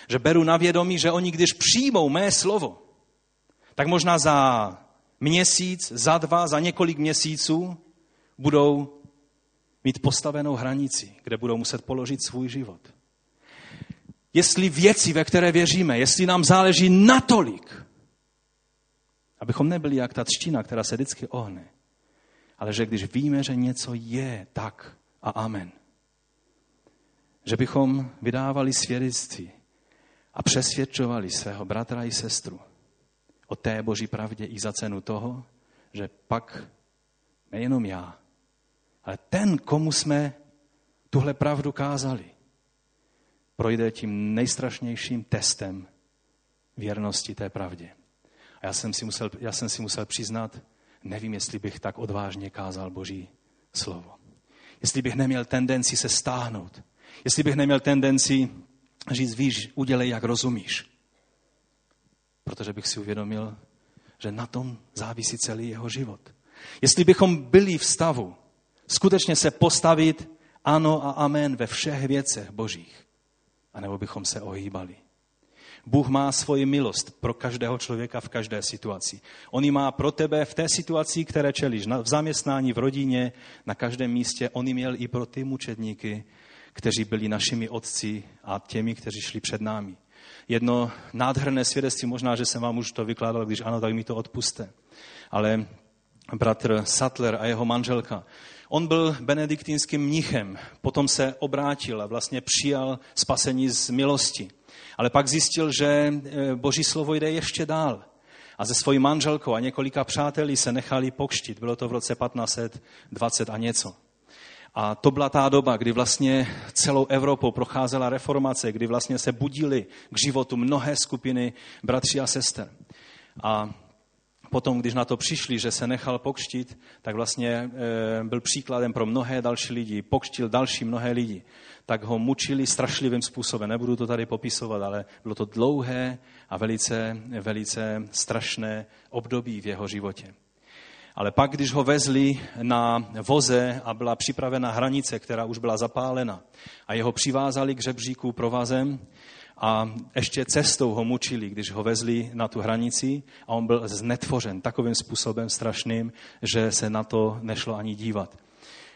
Že beru na vědomí, že oni, když přijmou mé slovo, tak možná za měsíc, za dva, za několik měsíců budou mít postavenou hranici, kde budou muset položit svůj život. Jestli věci, ve které věříme, jestli nám záleží natolik, abychom nebyli jak ta třtina, která se vždycky ohne, ale že když víme, že něco je tak a amen, že bychom vydávali svědectví a přesvědčovali svého bratra i sestru o té boží pravdě i za cenu toho, že pak nejenom já, ale ten, komu jsme tuhle pravdu kázali, projde tím nejstrašnějším testem věrnosti té pravdě. A já jsem si musel, já jsem si musel přiznat, nevím, jestli bych tak odvážně kázal Boží slovo. Jestli bych neměl tendenci se stáhnout. Jestli bych neměl tendenci říct, víš, udělej, jak rozumíš. Protože bych si uvědomil, že na tom závisí celý jeho život. Jestli bychom byli v stavu skutečně se postavit ano a amen ve všech věcech božích, anebo bychom se ohýbali. Bůh má svoji milost pro každého člověka v každé situaci. On ji má pro tebe v té situaci, které čelíš, v zaměstnání, v rodině, na každém místě. On ji měl i pro ty mučedníky, kteří byli našimi otci a těmi, kteří šli před námi. Jedno nádherné svědectví, možná, že jsem vám už to vykládal, když ano, tak mi to odpuste. Ale bratr Sattler a jeho manželka, On byl benediktínským mnichem, potom se obrátil a vlastně přijal spasení z milosti. Ale pak zjistil, že e, boží slovo jde ještě dál. A ze svojí manželkou a několika přáteli se nechali pokštit. Bylo to v roce 1520 a něco. A to byla ta doba, kdy vlastně celou Evropou procházela reformace, kdy vlastně se budili k životu mnohé skupiny bratří a sester. A potom, když na to přišli, že se nechal pokštit, tak vlastně e, byl příkladem pro mnohé další lidi. Pokštil další mnohé lidi. Tak ho mučili strašlivým způsobem. Nebudu to tady popisovat, ale bylo to dlouhé a velice, velice strašné období v jeho životě. Ale pak, když ho vezli na voze a byla připravena hranice, která už byla zapálena, a jeho přivázali k žebříku provazem, a ještě cestou ho mučili, když ho vezli na tu hranici a on byl znetvořen takovým způsobem strašným, že se na to nešlo ani dívat.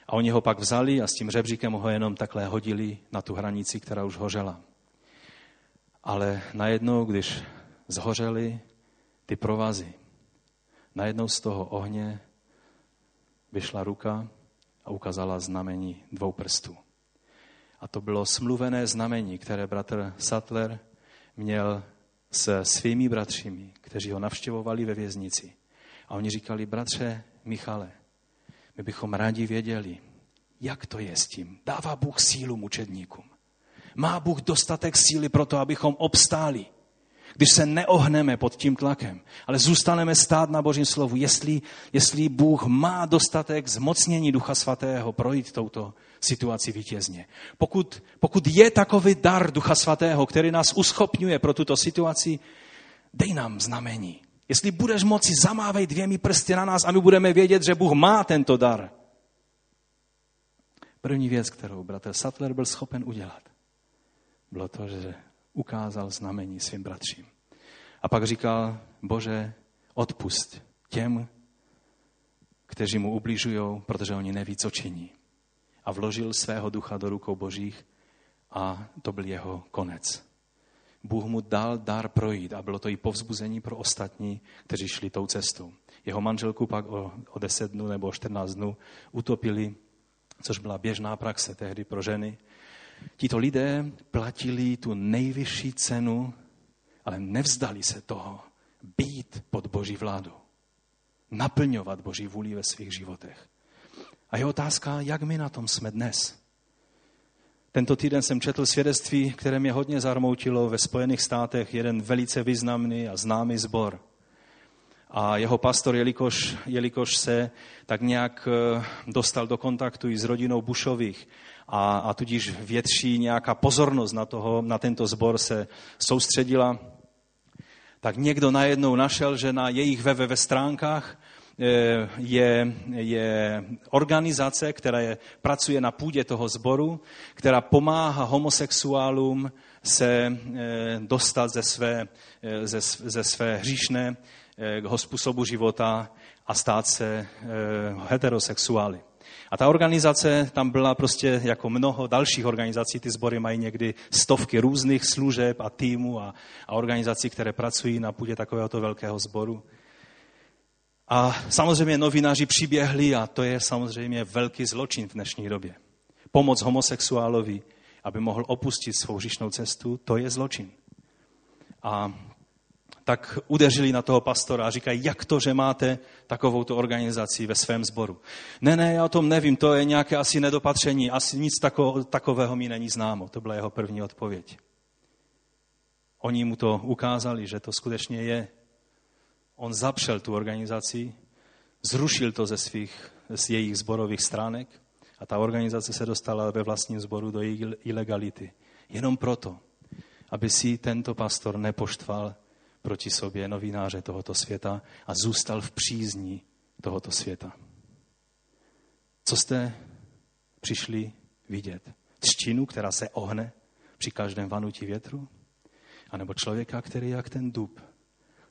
A oni ho pak vzali a s tím řebříkem ho jenom takhle hodili na tu hranici, která už hořela. Ale najednou, když zhořely ty provazy, najednou z toho ohně vyšla ruka a ukázala znamení dvou prstů. A to bylo smluvené znamení, které bratr Sattler měl s svými bratřími, kteří ho navštěvovali ve věznici. A oni říkali, bratře Michale, my bychom rádi věděli, jak to je s tím. Dává Bůh sílu mučedníkům. Má Bůh dostatek síly pro to, abychom obstáli když se neohneme pod tím tlakem, ale zůstaneme stát na Božím slovu, jestli, jestli Bůh má dostatek zmocnění Ducha Svatého projít touto situaci vítězně. Pokud, pokud je takový dar Ducha Svatého, který nás uschopňuje pro tuto situaci, dej nám znamení. Jestli budeš moci, zamávej dvěmi prsty na nás a my budeme vědět, že Bůh má tento dar. První věc, kterou bratr Sattler byl schopen udělat, bylo to, že ukázal znamení svým bratřím. A pak říkal, Bože, odpust těm, kteří mu ubližují, protože oni neví, co činí. A vložil svého ducha do rukou božích a to byl jeho konec. Bůh mu dal dar projít a bylo to i povzbuzení pro ostatní, kteří šli tou cestou. Jeho manželku pak o, o 10 dnů nebo o 14 dnů utopili, což byla běžná praxe tehdy pro ženy. Tito lidé platili tu nejvyšší cenu, ale nevzdali se toho být pod Boží vládou. Naplňovat Boží vůli ve svých životech. A je otázka, jak my na tom jsme dnes. Tento týden jsem četl svědectví, které mě hodně zarmoutilo ve Spojených státech, jeden velice významný a známý zbor. A jeho pastor, jelikož, jelikož se tak nějak eh, dostal do kontaktu i s rodinou Bushových a, a tudíž větší nějaká pozornost na, toho, na tento zbor se soustředila, tak někdo najednou našel, že na jejich web stránkách eh, je, je organizace, která je, pracuje na půdě toho sboru, která pomáhá homosexuálům se dostat ze své, ze, ze své hříšné způsobu života a stát se heterosexuály. A ta organizace tam byla prostě jako mnoho dalších organizací. Ty sbory mají někdy stovky různých služeb a týmů a, a organizací, které pracují na půdě takovéhoto velkého sboru. A samozřejmě novináři přiběhli a to je samozřejmě velký zločin v dnešní době. Pomoc homosexuálovi, aby mohl opustit svou říšnou cestu, to je zločin. A tak udeřili na toho pastora a říkají, jak to, že máte takovou organizaci ve svém sboru. Ne, ne, já o tom nevím, to je nějaké asi nedopatření, asi nic tako, takového mi není známo. To byla jeho první odpověď. Oni mu to ukázali, že to skutečně je. On zapřel tu organizaci, zrušil to ze svých, z jejich zborových stránek a ta organizace se dostala ve vlastním zboru do její ilegality. Jenom proto, aby si tento pastor nepoštval proti sobě novináře tohoto světa a zůstal v přízní tohoto světa. Co jste přišli vidět? Třtinu, která se ohne při každém vanutí větru? A nebo člověka, který jak ten dub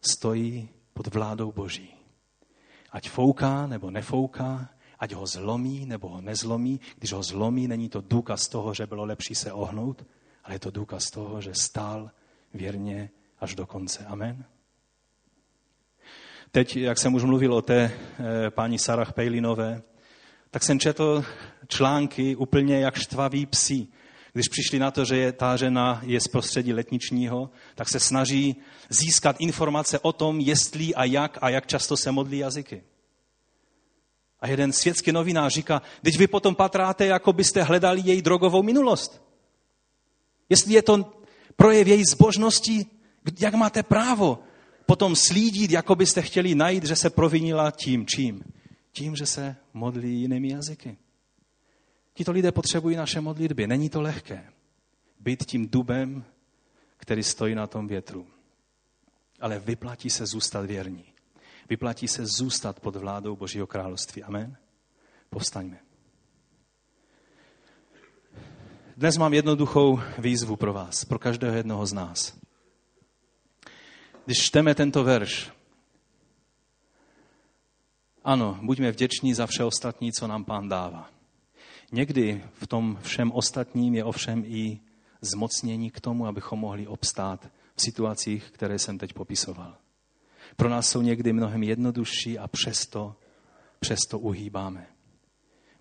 stojí pod vládou Boží. Ať fouká nebo nefouká, ať ho zlomí nebo ho nezlomí. Když ho zlomí, není to důkaz toho, že bylo lepší se ohnout, ale je to důkaz toho, že stál věrně až do konce. Amen. Teď, jak jsem už mluvil o té e, paní Sarah Pejlinové, tak jsem četl články úplně jak štvaví psi. Když přišli na to, že je, ta žena je z prostředí letničního, tak se snaží získat informace o tom, jestli a jak a jak často se modlí jazyky. A jeden světský novinář říká, teď vy potom patráte, jako byste hledali její drogovou minulost. Jestli je to projev její zbožnosti, jak máte právo potom slídit, jako byste chtěli najít, že se provinila tím, čím? Tím, že se modlí jinými jazyky. Tito lidé potřebují naše modlitby. Není to lehké být tím dubem, který stojí na tom větru. Ale vyplatí se zůstat věrní. Vyplatí se zůstat pod vládou Božího království. Amen. Povstaňme. Dnes mám jednoduchou výzvu pro vás, pro každého jednoho z nás když čteme tento verš, ano, buďme vděční za vše ostatní, co nám pán dává. Někdy v tom všem ostatním je ovšem i zmocnění k tomu, abychom mohli obstát v situacích, které jsem teď popisoval. Pro nás jsou někdy mnohem jednodušší a přesto, přesto uhýbáme.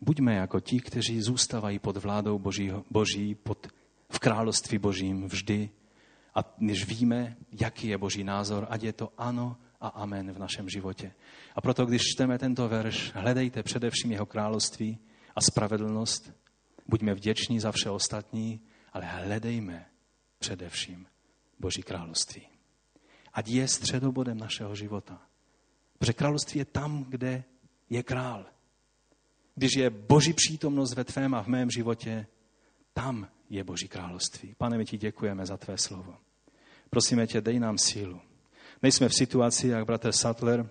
Buďme jako ti, kteří zůstávají pod vládou Boží, Boží pod, v království Božím vždy a když víme, jaký je Boží názor, ať je to ano a amen v našem životě. A proto, když čteme tento verš, hledejte především jeho království a spravedlnost, buďme vděční za vše ostatní, ale hledejme především Boží království. Ať je středobodem našeho života. Protože království je tam, kde je král. Když je Boží přítomnost ve tvém a v mém životě, tam je Boží království. Pane, my ti děkujeme za tvé slovo. Prosíme tě, dej nám sílu. Nejsme v situaci, jak bratr Sattler,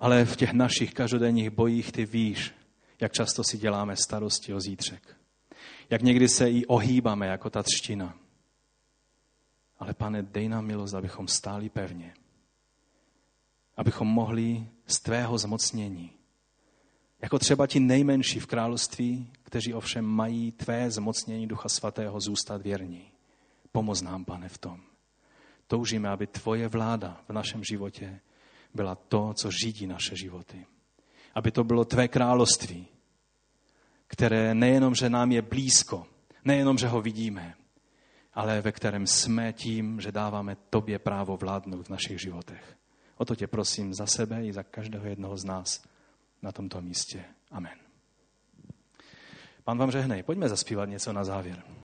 ale v těch našich každodenních bojích ty víš, jak často si děláme starosti o zítřek. Jak někdy se i ohýbáme jako ta třtina. Ale pane, dej nám milost, abychom stáli pevně. Abychom mohli z tvého zmocnění jako třeba ti nejmenší v království, kteří ovšem mají tvé zmocnění Ducha Svatého zůstat věrní. Pomoz nám, pane, v tom. Toužíme, aby tvoje vláda v našem životě byla to, co řídí naše životy. Aby to bylo tvé království, které nejenom, že nám je blízko, nejenom, že ho vidíme, ale ve kterém jsme tím, že dáváme tobě právo vládnout v našich životech. O to tě prosím za sebe i za každého jednoho z nás na tomto místě. Amen. Pán vám žehnej. Pojďme zaspívat něco na závěr.